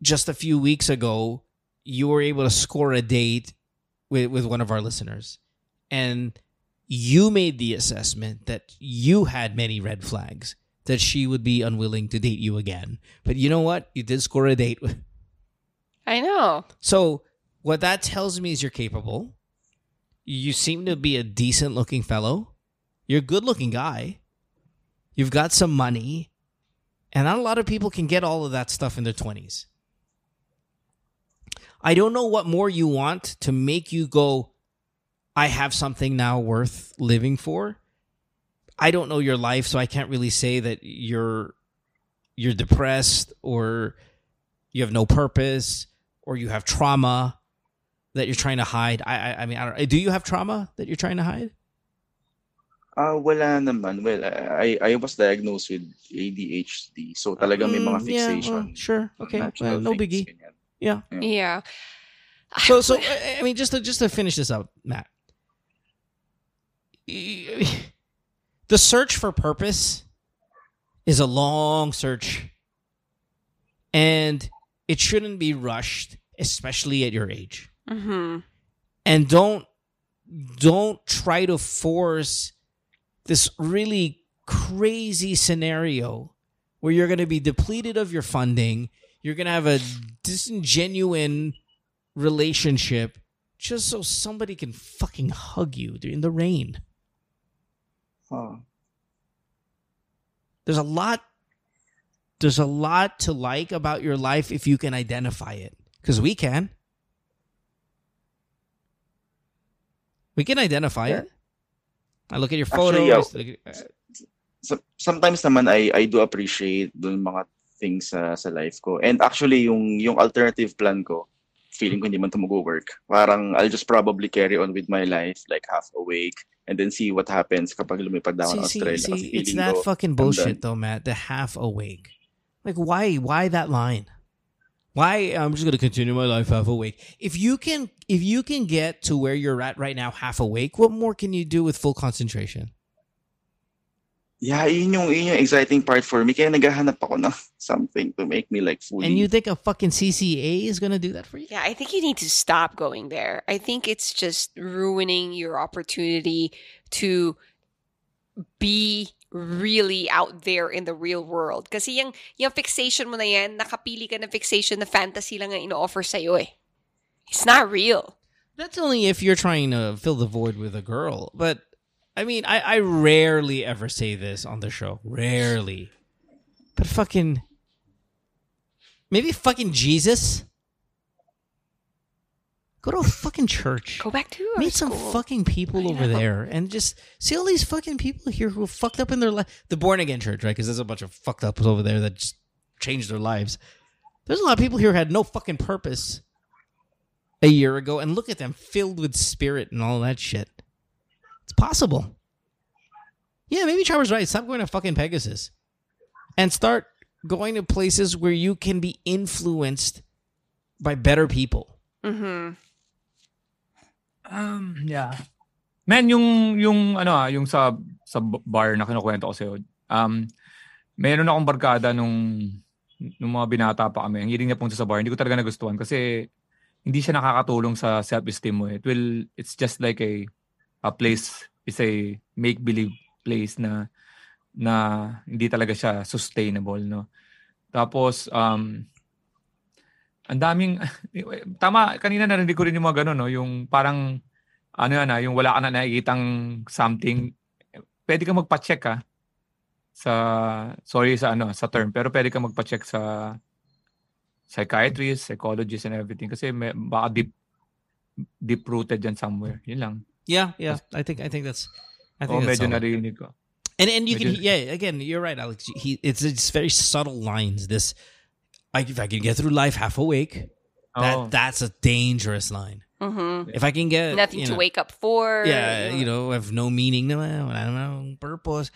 just a few weeks ago, you were able to score a date with, with one of our listeners. And you made the assessment that you had many red flags, that she would be unwilling to date you again. But you know what? You did score a date I know. so what that tells me is you're capable. You seem to be a decent looking fellow. You're a good looking guy. You've got some money. And not a lot of people can get all of that stuff in their 20s. I don't know what more you want to make you go, I have something now worth living for. I don't know your life, so I can't really say that you're you're depressed or you have no purpose or you have trauma that you're trying to hide. I I, I mean, I don't, do you have trauma that you're trying to hide? Ah, wala naman. Well, I I was diagnosed with ADHD. So talagang may mga Mm, yeah, fixation. well, sure. Okay. Well, no biggie. ganyan. Yeah. Yeah. So so I I mean just to just to finish this up, Matt. The search for purpose is a long search and it shouldn't be rushed especially at your age Mm-hmm. and don't don't try to force this really crazy scenario where you're going to be depleted of your funding you're going to have a disingenuine relationship just so somebody can fucking hug you in the rain There's a lot there's a lot to like about your life if you can identify it because we can we can identify Yeah. it i look at your Actually, photos yeah. look at- uh, So, sometimes naman I I do appreciate dun mga things sa sa life ko. And actually yung yung alternative plan ko, feeling ko hindi man ito mag-work. Parang I'll just probably carry on with my life like half awake and then see what happens kapag lumipad na ako see, see, Australia. Kasi see, it's feeling that ko, fucking bullshit though matt the half awake. Like why why that line? Why i'm just gonna continue my life half awake. If you can if you can get to where you're at right now half awake what more can you do with full concentration yeah, yun yung, yun yung exciting part for me. Kaya naghahanap ako ng something to make me like fully. And you think a fucking CCA is gonna do that for you? Yeah, I think you need to stop going there. I think it's just ruining your opportunity to be really out there in the real world. Kasi yung, yung fixation mo na yan, nakapili ka ng fixation na fantasy lang ang ino-offer sa'yo eh. It's not real. That's only if you're trying to fill the void with a girl. But I mean, I, I rarely ever say this on the show. Rarely. But fucking maybe fucking Jesus. Go to a fucking church. Go back to Meet some school. fucking people over there and just see all these fucking people here who are fucked up in their life. The born again church, right? Because there's a bunch of fucked ups over there that just changed their lives. There's a lot of people here who had no fucking purpose a year ago, and look at them filled with spirit and all that shit. It's possible. Yeah, maybe Trevor's right. Stop going to fucking Pegasus and start going to places where you can be influenced by better people. Mm-hmm. Um, yeah. Man, yung yung ano ah, yung sa sa bar na kinukwento ko sa'yo. Um, meron akong barkada nung nung mga binata pa kami. Ang hiling niya punta sa bar, hindi ko talaga nagustuhan kasi hindi siya nakakatulong sa self-esteem mo. It will it's just like a a place is a make-believe place na na hindi talaga siya sustainable, no. Tapos um ang daming tama kanina narinig ko rin yung mga ganun no? Yung parang ano yan ah, yung wala ka na nakikitang something. Pwede ka magpa-check ah sa sorry sa ano sa term pero pwede ka magpa-check sa psychiatrist, psychologist and everything kasi may, baka deep deep rooted yan somewhere. Yun lang Yeah, yeah. I think I think that's I think oh that's medyo solid. narinig ko And and you can yeah again you're right Alex he it's it's very subtle lines this I, if I can get through life half awake that Oh. that's a dangerous line Mhm. if I can get Nothing you to wake up for. yeah you know have no meaning no I don't know purpose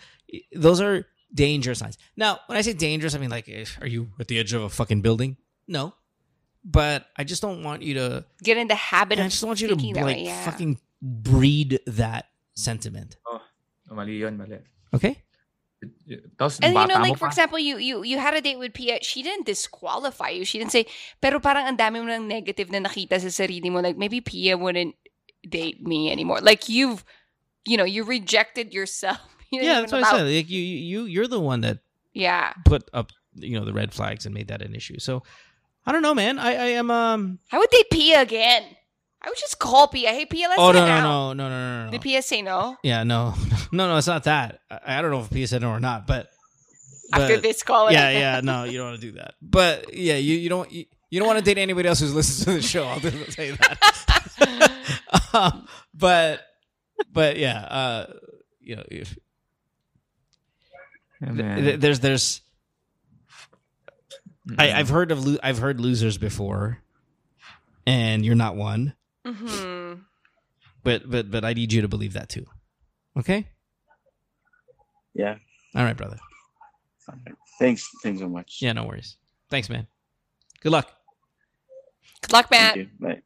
those are dangerous lines now when I say dangerous I mean like eh, are you at the edge of a fucking building no but I just don't want you to Get in the habit I of just want you to thinking like way, yeah. fucking breed that sentiment oh, mali yun mali okay tapos And you know, like for example, you you you had a date with Pia. She didn't disqualify you. She didn't say, pero parang ang dami mo ng negative na nakita sa sarili mo. Like maybe Pia wouldn't date me anymore. Like you've, you know, you rejected yourself. You yeah that's even what I allow- said like you you you're the one that Yeah. put up you know the red flags and made that an issue. So I don't know, man. I, I am um. I would date Pia again. I would just call Pia. Hey Pia, let's oh no hang no, out. no no no no no. Did Pia say no? Yeah no no no it's not that. I, I don't know if Pia said no or not, but, After but- this call, yeah yeah no you don't want to do that. But yeah you you don't you, you don't want to date anybody else who's listened to the show. I'll just say that. um, but but yeah uh you know if Yeah, th- man. th- there's there's I, I've heard of lo- I've heard losers before, and you're not one. Hmm But but but I need you to believe that too. Okay. Yeah. All right, brother. Thanks. Thanks so much. Yeah, no worries. Thanks, man. Good luck. Good luck, Matt. Thank you. Bye.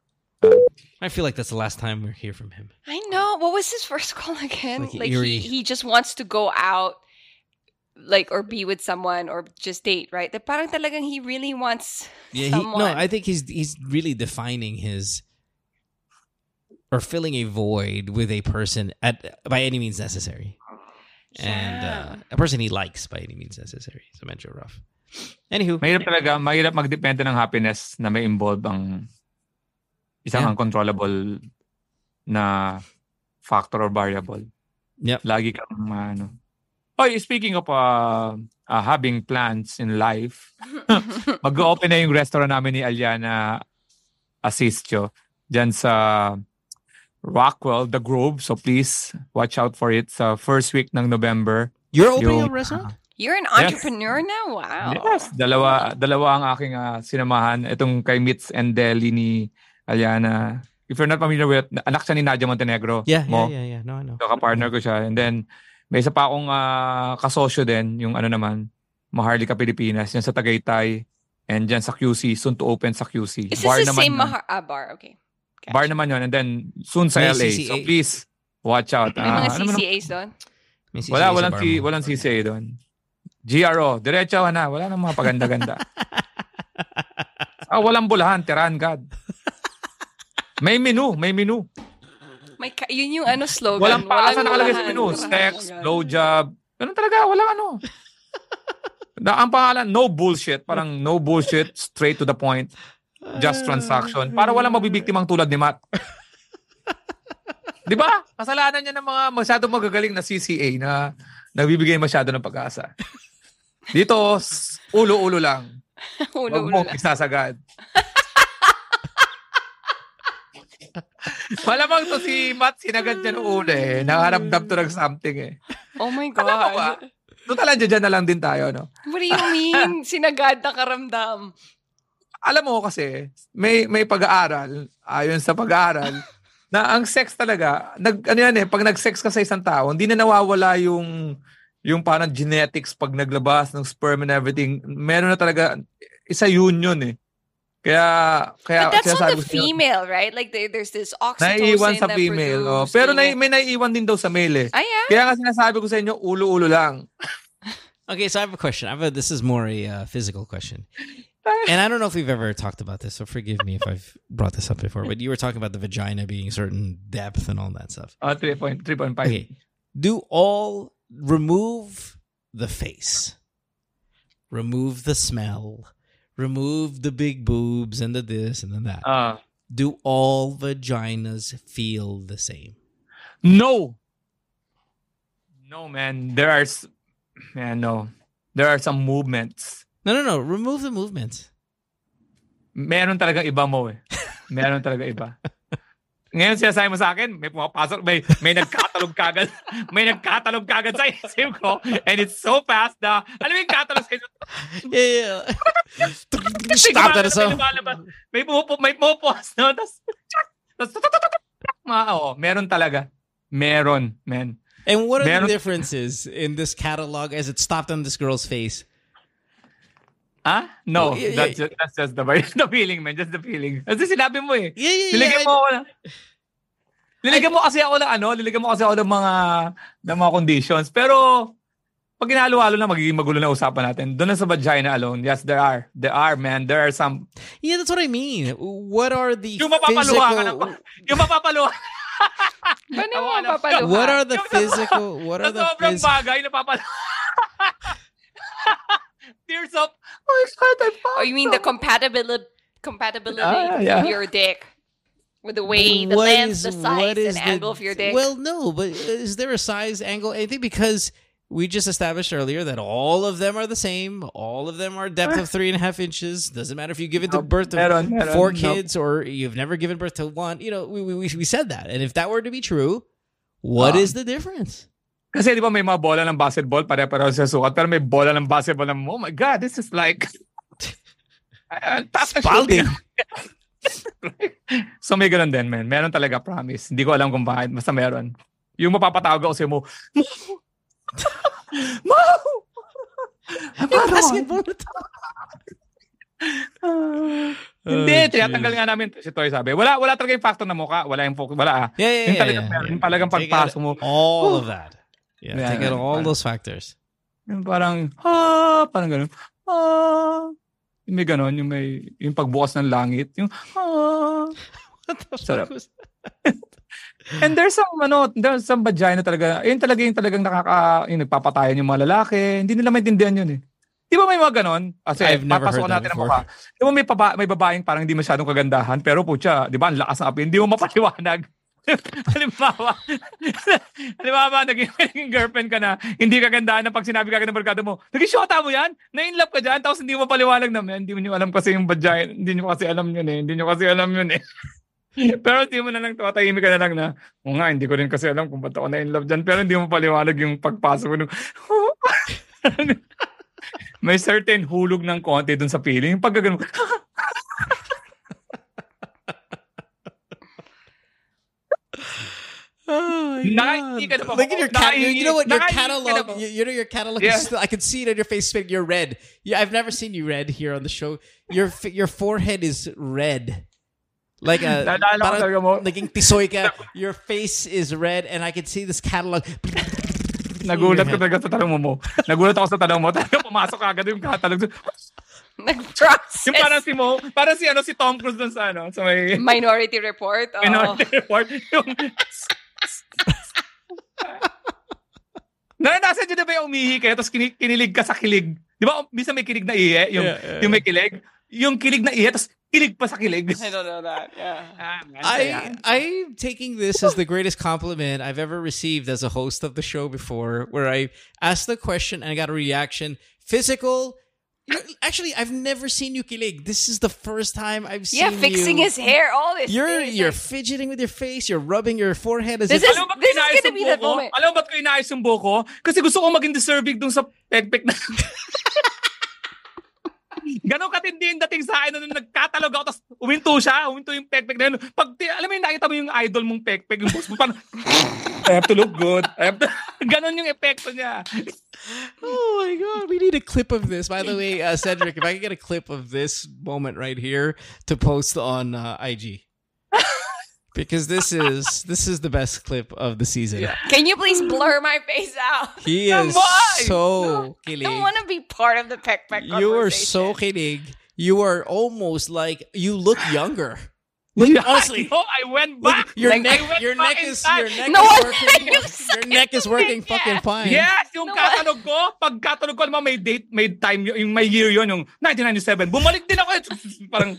I feel like that's the last time we hear from him. I know. what was his first call again? Like Like, he, he just wants to go out like or be with someone or just date, right? That parang talagang he really wants Yeah, he, no, I think he's he's really defining his or filling a void with a person at by any means necessary, and uh, a person he likes by any means necessary. So medyo rough. Anywho, Mahirap talaga, mahirap magdepende ng happiness na may involve ang isang Yeah. uncontrollable na factor or variable. Yep. Lagi kang ano. Oh, speaking of uh, uh, having plans in life, mag-open na yung restaurant namin ni Aliana Asistio dyan sa Rockwell, The Grove. So please watch out for it sa first week ng November. you're opening Yung- a restaurant. You're an Yes. entrepreneur now? Wow. Yes, dalawa dalawa ang aking ah, sinamahan. Itong kay Mitz and Deli ni Aliana. If you're not familiar with, anak siya ni Nadia Montenegro. Yeah, yeah, mo. yeah, yeah. No, I know. So, kapartner ko siya. And then, may isa pa akong ah, kasosyo din, yung ano naman, Maharlika Pilipinas, yan sa Tagaytay. And dyan sa QC, soon to open sa QC. Is this the same yun. mahar- ah, bar? Okay. Gotcha. Bar naman yun. And then, soon sa May LA. CCA. So please, watch out. May mga Ah, ano CCAs doon? May CCA wala, walang, C, walang CCA doon. GRO, diretso ka na. Wala nang mga paganda-ganda. ah, walang bulahan, tirahan God. May menu, may menu. May ka- yun yung ano slogan. Walang paasa nakalagay sa menu. Bulahan. Sex, blowjob. Ganun talaga, walang ano. Na, ang pangalan, no bullshit. Parang no bullshit, straight to the point. Just transaction. Para walang mabibiktimang tulad ni Matt. Di ba? Kasalanan niya ng mga masyadong magagaling na CCA na nagbibigay masyado ng pag-asa. Dito, ulo-ulo lang. Ulo, Huwag ulo mo lang. isasagad. Malamang to si Matt, sinagad niya ng ulo eh. Nakaramdam to ng something eh. Oh my Alam mo ba? God. Total, dyan na lang din tayo, no? What do you mean? Sinagad na karamdam. Alam mo kasi, may may pag-aaral, ayon sa pag-aaral, na ang sex talaga, nag, ano yan eh, pag nag-sex ka sa isang tao, hindi na nawawala yung yung parang genetics pag naglabas ng sperm and everything. Meron na talaga, isa union eh. Kaya, kaya But that's on sinasabi the female, right? Like there, there's this oxytocin Naiiwan sa female. Oh. Pero nai, may naiiwan din daw sa male eh. Ah, yeah? Kaya nga sinasabi ko sa inyo, ulo-ulo lang. Okay, so I have a question. I have a, this is more a uh, physical question. And I don't know if we've ever talked about this, so forgive me if I've brought this up before, but you were talking about the vagina being certain depth and all that stuff. Uh, 3.5. 3.5. Okay. Do all remove the face, remove the smell, remove the big boobs and the this and the that. Ah. Do all vaginas feel the same? No. No, man. There are, man, no. There are some movements. No, no, no. Remove the movement. Meron talaga iba mo eh. Meron talaga iba. Ngayon sinasabi mo sa akin, may pumapasok, may, may nagkatalog kagad, may nagkatalog kagad sa isip ko, and it's so fast na, alam mo yung katalog sa isip ko, Yeah. may Stop that. So, may pumupo, may pumupos, no? Tapos, tapos, oh, meron talaga. Meron, man. and what are Meron- the differences in this catalog as it stopped on this girl's face? Ah? No, Oh, yeah, that's, yeah. Just, that's just the, the feeling, man. Just the feeling. Kasi sinabi mo eh. Yeah, yeah, Nilagyan yeah. mo ako na. Nilagyan mo kasi ako ng ano, nilagyan mo kasi ako ng mga ng mga conditions. Pero pag ginalo-halo na magiging magulo na usapan natin. Doon na sa vagina alone. Yes, there are. There are, man. There are some Yeah, that's what I mean. What are the yung mapapaluha ka physical? na. Yung mapapaluha. Paano mo na. papaluha? What are the physical? What na are the sobrang physical? bagay, napapaluha. Tears of, oh my God, I Oh, you mean the compatibility compatibility Ah, yeah. of your dick with the way, the What length, is- the size, and the- angle of your dick? Well, no, but is there a size, angle, anything? Because we just established earlier that all of them are the same. All of them are depth of three and a half inches. Doesn't matter if you give it to No, birth to meron, meron, four no. kids or you've never given birth to one. You know, we, we, we said that. And if that were to be true, what Ah. is the difference? Kasi di ba may mga bola ng basketball, pare-pareho sa sukat, pero may bola ng basketball na, oh my God, this is like... Uh, Spalding. so may ganun din, man. Meron talaga, promise. Hindi ko alam kung bakit. Basta meron. Yung mapapatawag ako sa'yo mo, Mo! Mo! Basketball na to. Hindi, Oh, tinatanggal nga namin. Si Toy sabi, wala, wala talaga yung factor na mukha. Wala yung focus. Wala ah. Yeah, yeah, Yung talagang, yeah, yung yeah. talagang Take out pagpasok mo. all of that. Yeah, Yeah, take out all those factors. Yung parang, ah, parang ganun. Ah, yung may ganun, yung may, yung pagbukas ng langit. Yung, ah. Sarap. And there's some, ano, there's some vagina talaga. Yun talaga yung talagang nakaka, yung nagpapatayan yung mga lalaki. Hindi nila maintindihan yun eh. Di ba may mga ganon? Kasi I've never heard that natin ang before. mukha. Di ba may, paba, may babaeng parang hindi masyadong kagandahan, pero putya, di ba, ang lakas ng api, hindi mo mapaliwanag. halimbawa, halimbawa, naging, naging girlfriend ka na, hindi kagandahan na pag sinabi ka ng barkada mo, naging shota mo yan? Na-in love ka dyan? Tapos hindi mo paliwanag na, "Man, hindi mo alam kasi yung vagina, hindi nyo kasi alam yun eh, hindi nyo kasi alam yun eh. pero hindi mo na lang tumatahimik ka na lang na, o nga, hindi ko rin kasi alam kung ba't ako na-in love dyan, pero hindi mo paliwanag yung pagpasok mo may certain hulog ng konti dun sa feeling. Yung pagkagano, Oh my Nakahingi ka na ba? Look at your cat. You, you know what? Your Nakahingi ka na catalog. You, you know your catalog. Yeah. Is still, I can see it on your face. Spin. You're red. Yeah, I've never seen you red here on the show. Your your forehead is red. Like a Naalala ko parang talaga mo. naging tisoy ka. Your face is red, and I can see this catalog. Nagulat ko talaga sa tanong mo mo. Nagulat ako sa tanong mo. Talaga pumasok agad yung catalog. Nag-process. Yung parang si Mo, parang si ano si Tom Cruise dun sa ano, sa may Minority Report. Oh. Minority Report. Yung Naranasan nyo na ba yung umihi kayo tapos kini- kinilig ka sa kilig? Di ba, minsan may kilig na iye, yung, Yeah, yeah, yung may kilig. Yung kilig na iye, tapos kilig pa sa kilig. I don't know that. Yeah. Ah, I, I'm taking this as the greatest compliment I've ever received as a host of the show before, where I asked the question and I got a reaction. Physical. You know, Actually, I've never seen you kilig. This is the first time I've seen you. Yeah, fixing you. his hair, all this. You're things, you're fidgeting with your face. You're rubbing your forehead as This if is- Alam mo ba't this is gonna yung be the buko? moment. Alam mo ba't ko inaayos yung buko? Kasi gusto ko maging deserving dun sa pekpek na... Ganon katindi yung dating sa akin nung nagkatalog ako, tapos uminto siya, uminto yung pekpek na yun. Pag, alam mo yung nakita mo yung idol mong pekpek, yung boss mo, parang, I have to look good. I have to... Ganon yung epekto niya. Oh my god, we need a clip of this. By the way, uh, Cedric, if I could get a clip of this moment right here to post on uh, IG. Because this is this is the best clip of the season. Can you please blur my face out? He is Why? so I don't want to be part of the peck peck You are so conversation. kilig. You are almost like you look younger. Like, honestly, No, I went look, back. your Like, neck, your neck is time. your neck No is working. let you Your neck is working it, fucking yeah. fine. Yes, yung No, katalog ko, pag katalog ko, alam mo, may date, may time, y- yung may year yun, yung 1997. Bumalik din ako. Parang,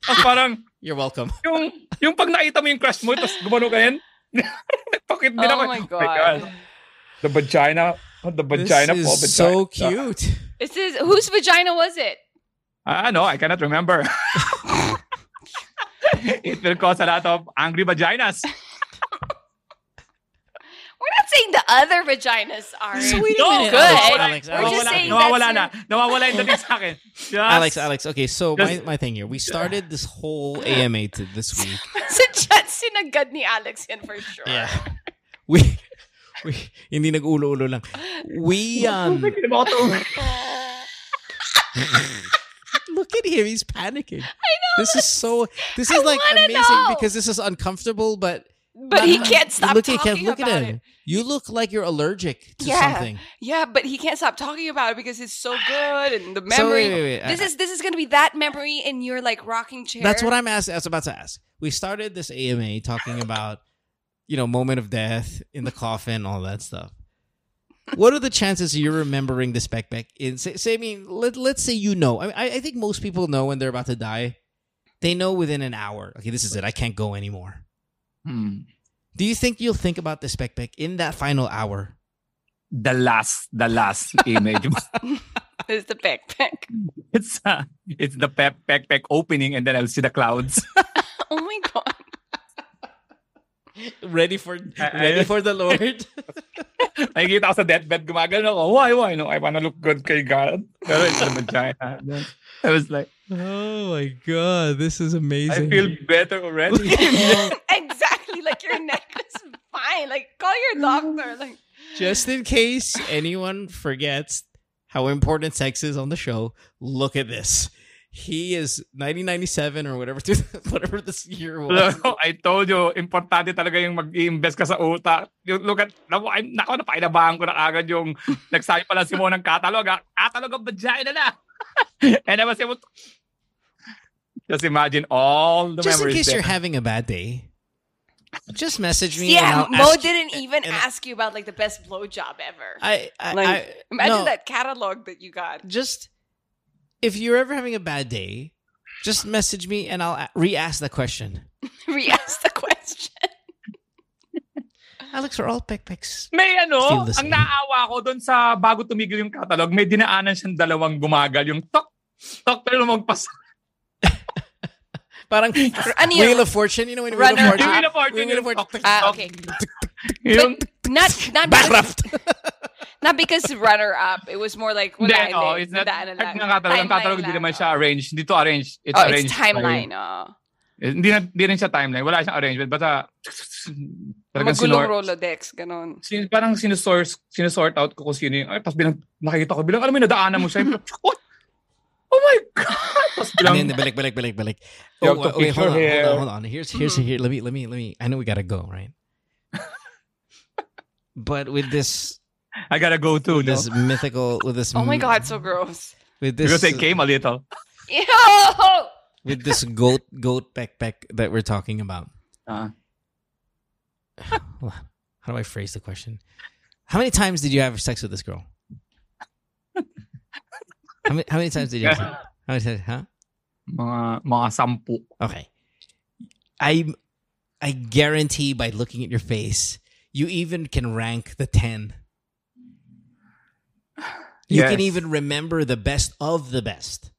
tapos parang, You're welcome. yung, yung pag nakita mo yung crush mo, tapos gumano ka yan, nagpakit din ako. Oh my god. The vagina, oh, the vagina this po, is vagina. so cute. This is whose vagina was it? Ah, no, I cannot remember. It will cause a lot of angry vaginas. We're not saying the other vaginas aren't. So wait a No, minute, good. Alex. Alex, We're just Alex, saying nawawala that's na. Nawawala yung dating sa akin. Just, Alex, Alex. Okay, so my, Just- my thing here. We started this whole AMA to this week. Si Chat sinagad ni Alex yan for sure. Yeah. We we hindi nag-ulo-ulo lang. We um look at him, he's panicking. I know. This is so this is I like amazing know. because this is uncomfortable, but But he can't stop look talking at look about at it. him. You look like you're allergic to Yeah. something. Yeah, but he can't stop talking about it because it's so good and the So, memory. wait, wait, wait. This I- is this is gonna be that memory in your like rocking chair. That's what I'm asking. I was about to ask. We started this AMA talking about, you know, moment of death in the coffin, all that stuff. What are the chances you're remembering this backpack? In say, say I mean, let let's say you know. I, mean, I I think most people know when they're about to die. They know within an hour. Okay, this is it. I can't go anymore. Hmm. Do you think you'll think about this backpack in that final hour? The last, the last image. It's the backpack. it's uh, it's the pep, backpack opening and then I'll see the clouds. Oh my god. Ready for ready for the Lord. Nakikita ko sa deathbed, gumagano ako. Why, why? No, I wanna look good kay God. Pero it's the vagina. I was like, oh my god, this is amazing. I feel better already. exactly. Like your neck is fine. Like call your doctor. Like Just in case anyone forgets, how important sex is on the show, look at this. He is 1997 or whatever whatever this year was. I told you, importante talaga yung mag-invest ka sa utak. Yung look at, naku, I'm, naku, napainabahan ko na agad yung nagsabi pala si Mo ng catalog. ah. Catalog of vagina na. And I was able to just imagine all the memories. Just in case there. you're having a bad day, just message me. Yeah, I'll Mo didn't even and- ask you about like the best blowjob ever. I, I, like, I imagine no, that catalog that you got. Just if you're ever having a bad day, just message me and I'll re-ask the question. Re-ask the question. Alex, we're all pekpeks? May ano, Feel the ang naawa ko doon sa bago tumigil yung catalog, may dinaanan siyang dalawang gumagal. Yung tok, tok, pero magpas. Parang Ano yun? Wheel of Fortune, you know when Wheel Runner of Fortune? Wheel of Fortune, Wheel of Fortune. Ah, tok. okay. Yung, Not not because, Bankrupt. not because runner up. It was more like wala, Hindi, no, hindi. it's not, Nadaanan lang. catalog hindi lang, naman oh. siya arranged. Hindi to arranged. It's Oh, arranged. it's timeline. Oh. Hindi, na, hindi rin siya timeline. Wala siyang arrangement. Basta, talagang Magulong sinor, Rolodex, ganon. sin, parang sinusort, sinusort out ko kung sino yung, ay, tapos bilang, nakikita ko, bilang, alam mo, yung nadaanan mo siya. yung, What? Oh my God! And then balik, balik, balik, balik. You Oh, have to wait, hold on, hair. hold on, hold on. Here's, here's, here. Let me, let me, let me. I know we gotta go, right? but with this, I gotta go too, no? this mythical, with this, Oh my god, so gross. with this, Because it came a little. Ew! with this goat, goat peck peck that we're talking about. Ah. Hold on. How do I phrase the question? How many times did you have sex with this girl? How many, how many times did you sex? How many times, huh? mga, mga sampu. Okay. I I guarantee by looking at your face, you even can rank the 10. You can even remember the best of the best.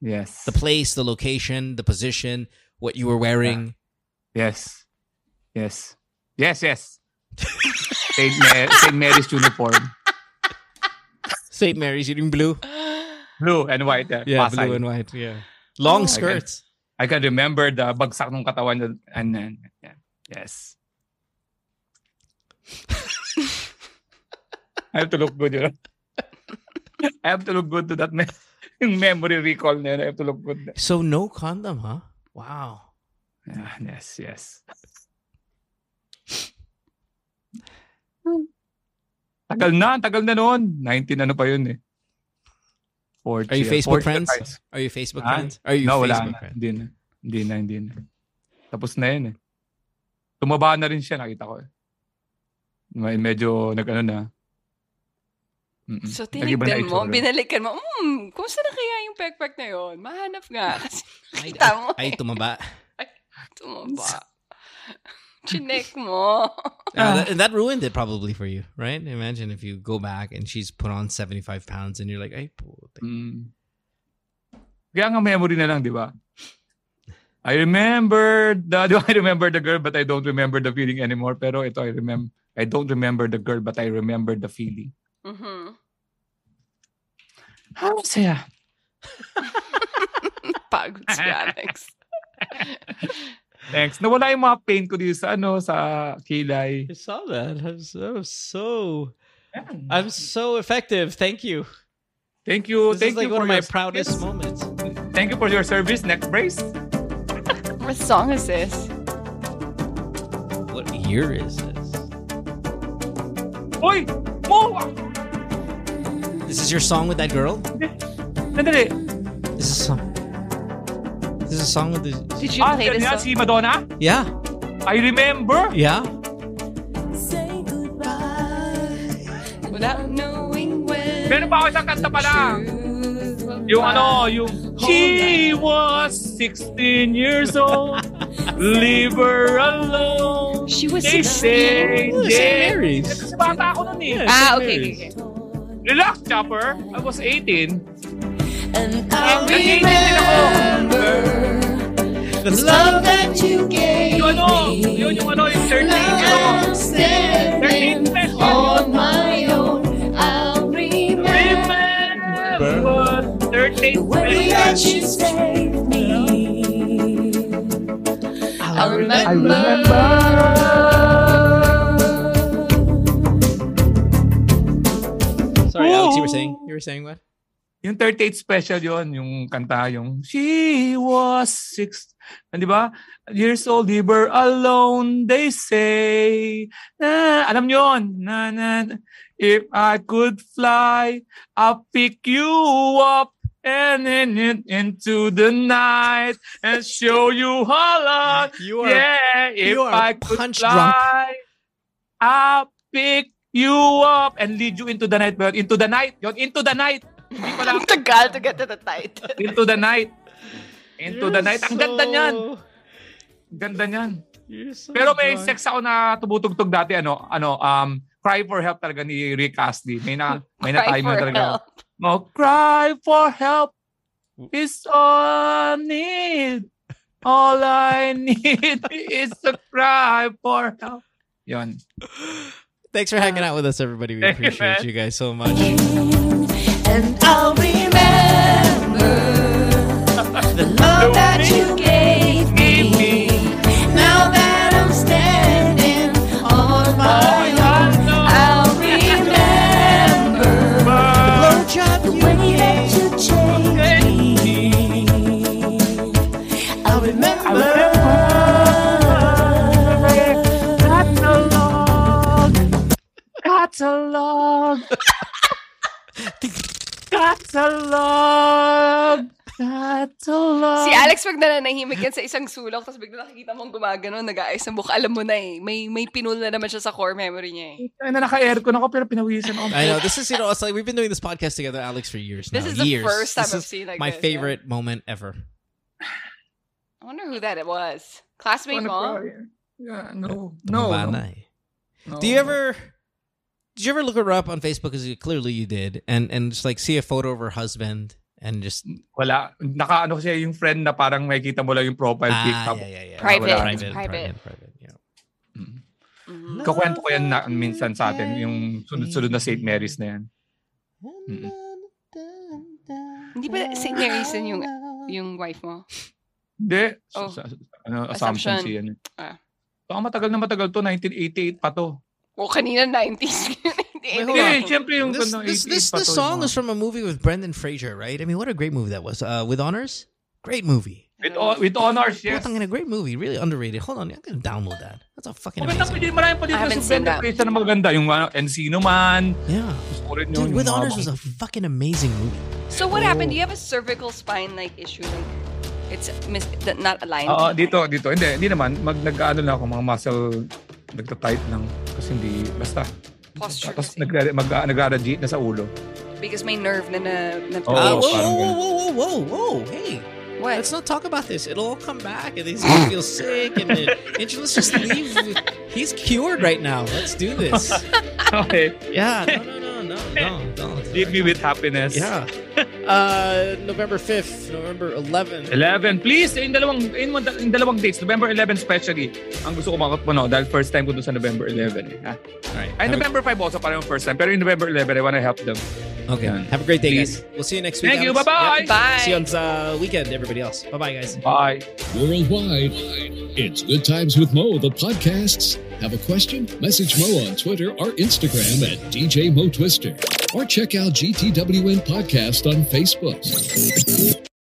Yes. The place, the location, the position, what you were wearing. Yes. Yes. Yes, yes. St. Ma- Mary's uniform. St. Mary's eating blue. Blue and white. Yeah, Yeah, Pasay. blue and white. Yeah. Long Oh, skirts. I can remember the bagsak ng katawan. niya. And then, yeah. Yes. I have to look good, you know? I have to look good to that me- memory recall na yun. I have to look good. So no condom, huh? Wow. Yeah, yes, yes. Tagal na, tagal na noon. 19 ano pa yun eh. 40, Are you Facebook 40 friends? times. Are you Facebook Ah, friends? Are you no, wala Facebook na. friends? Hindi na. Hindi na, hindi na. Tapos na yun eh. Tumaba na rin siya, nakita ko eh. Medyo nag-ano na. Mm-mm. So, tinignan mo, binalikan mo, hmm, kumusta na kaya yung pekpek na yun? Mahanap nga. Kasi Ay, nakita mo. ay, tumaba. Tumaba. Chinek mo. Uh, that, and that ruined it probably for you, right? Imagine if you go back and she's put on 75 pounds and you're like, ay, puti. Mm. Kaya nga memory na lang, di ba? I remember the, I remember the girl but I don't remember the feeling anymore. Pero ito, I remember, I don't remember the girl but I remember the feeling. Mhm. Ah, masaya. Pagod si Alex. Thanks. Nawala yung mga pain ko dito sa ano, sa kilay. I saw that. I'm so, so, Yan. I'm so effective. Thank you. Thank you. This Thank is like you one for of my your proudest service. moments. Thank you for your service. Next brace. What song is this? What year is this? Uy! Mo! This is your song with that girl? Sandali. This is a song. This is a song with the. Did you Ah, play this ganyan, song? Madonna? Yeah. I remember. Yeah. Without knowing when. Meron pa ako isang kanta pala. Yung ano, yung She was 16 years old. Leave her alone. She was They 16. say, Oh, St. Mary's. Kasi bata ako nun eh. Ah, okay, okay, okay. Relax, Chopper. I was 18. And Nag- I 18 din ako. The love that you gave Yung ano, oh. yun yung ano, yung 13. Ano, 13 standing pesos. on my own. I'll remember Remember, 13 the way that you saved me. I'll I remember. Sorry, Alex, you were saying saying? You were saying what? Yung 38 special yon yung kanta, yung She was six, di ba? Years old, we were alone, they say. Na, alam nyo yun. Na, na, if I could fly, I'll pick you up and in it into the night and show you how long. You yeah, if are I could fly, drunk. I'll pick you up and lead you into the night. But into the night, yon into the night. Hindi lang Ang tagal to get to the title. Into the night. Into the night. Ang ganda niyan. So- ganda niyan. You're so Pero may drunk. sex ako na tumutugtog dati ano, ano, um, Cry for Help talaga ni Rick Astley. May na may na time na talaga. help. Oh, cry for help is all I need. All I need is to cry for help. Yon. Thanks for hanging out with us, everybody. We appreciate you guys so much. And I'll remember Catalog. Si Alex pag nananahimik yan sa isang sulok tapos bigla nakikita mong gumagano, nag-aayos ng buhok. Alam mo na eh, may, may pinul na naman siya sa core memory niya eh. Ay, na naka-aircon ako pero pinawisan ako. I know this is you know it's like we've been doing this podcast together, Alex, for years This now. is the first time This I've seen like my this, favorite moment ever. I wonder who that it was. Classmate Wanna mo? Yeah, no. No. No. no. Do you ever did you ever look her up on Facebook? Because clearly you did, and and just like see a photo of her husband and just Wala. Naka-ano siya yung friend na parang makikita mo lang yung profile pic. ah tapos- yeah yeah yeah Private. Wala. private Private. private private yeah. Mhm. Kakwento ko yan na, minsan sa atin, yung sunod-sunod na St. Mary's na yan. Mm. Hindi ba St. Mary's yun yung, yung wife mo? Hindi. Oh. Sa, sa- ano, assumption Assumption. siya. yan. Ah. Baka matagal na matagal to, 1988 pa to. O kanina 90s. Wait, hold on. yung This this this, this song yung is from a movie with Brendan Fraser, right? I mean, what a great movie that was. Uh, with honors, great movie. With, hon- with honors, yes. Putang ina, great movie, really underrated. Hold on, I'm gonna download that. That's a fucking Maganda amazing. din, marami pa din I haven't na seen Brendan. Fraser na maganda. Yung ano, Encino Man. Yeah, Gusto yun. dude, with honors was a fucking amazing movie. So what happened? Do you have a cervical spine like issue? Like it's mis- not aligned? Oo, dito, dito. Hindi, hindi naman. Mag, nag-ano lang ako, mga muscle, nagta-tight lang. Kasi hindi, basta. Posture Tapos kasi. nag, mag, nag-radiate na sa ulo. Because may nerve na na... na Oo, Uh, whoa, whoa, whoa, whoa, whoa, whoa, whoa! Hey, What? let's not talk about this. It'll all come back, and he's gonna feel sick, and then and let's just leave. He's cured right now. Let's do this. Okay. Yeah, no, no, no, no, no, don't. Leave me with happiness. Yeah. Uh, November fifth, November eleventh. 11. Please, yung dalawang, in, yung dalawang dates, November 11 especially, ang gusto ko makapuno dahil first time ko doon sa November 11. Eh. Ha? Alright. Ay, November 5 also parang yung first time. Pero yung November 11, I wanna help them. Okay. Yan. Have a great day, Please. guys. We'll see you next week. Thank you. Bye-bye. Yep. Bye. See you on the weekend, everybody else. Bye, bye, guys. Bye. Worldwide, it's Good Times with Mo, the podcasts. Have a question? Message Mo on Twitter or Instagram at DJ Mo Twister. Or check out GTWM Podcast on Facebook.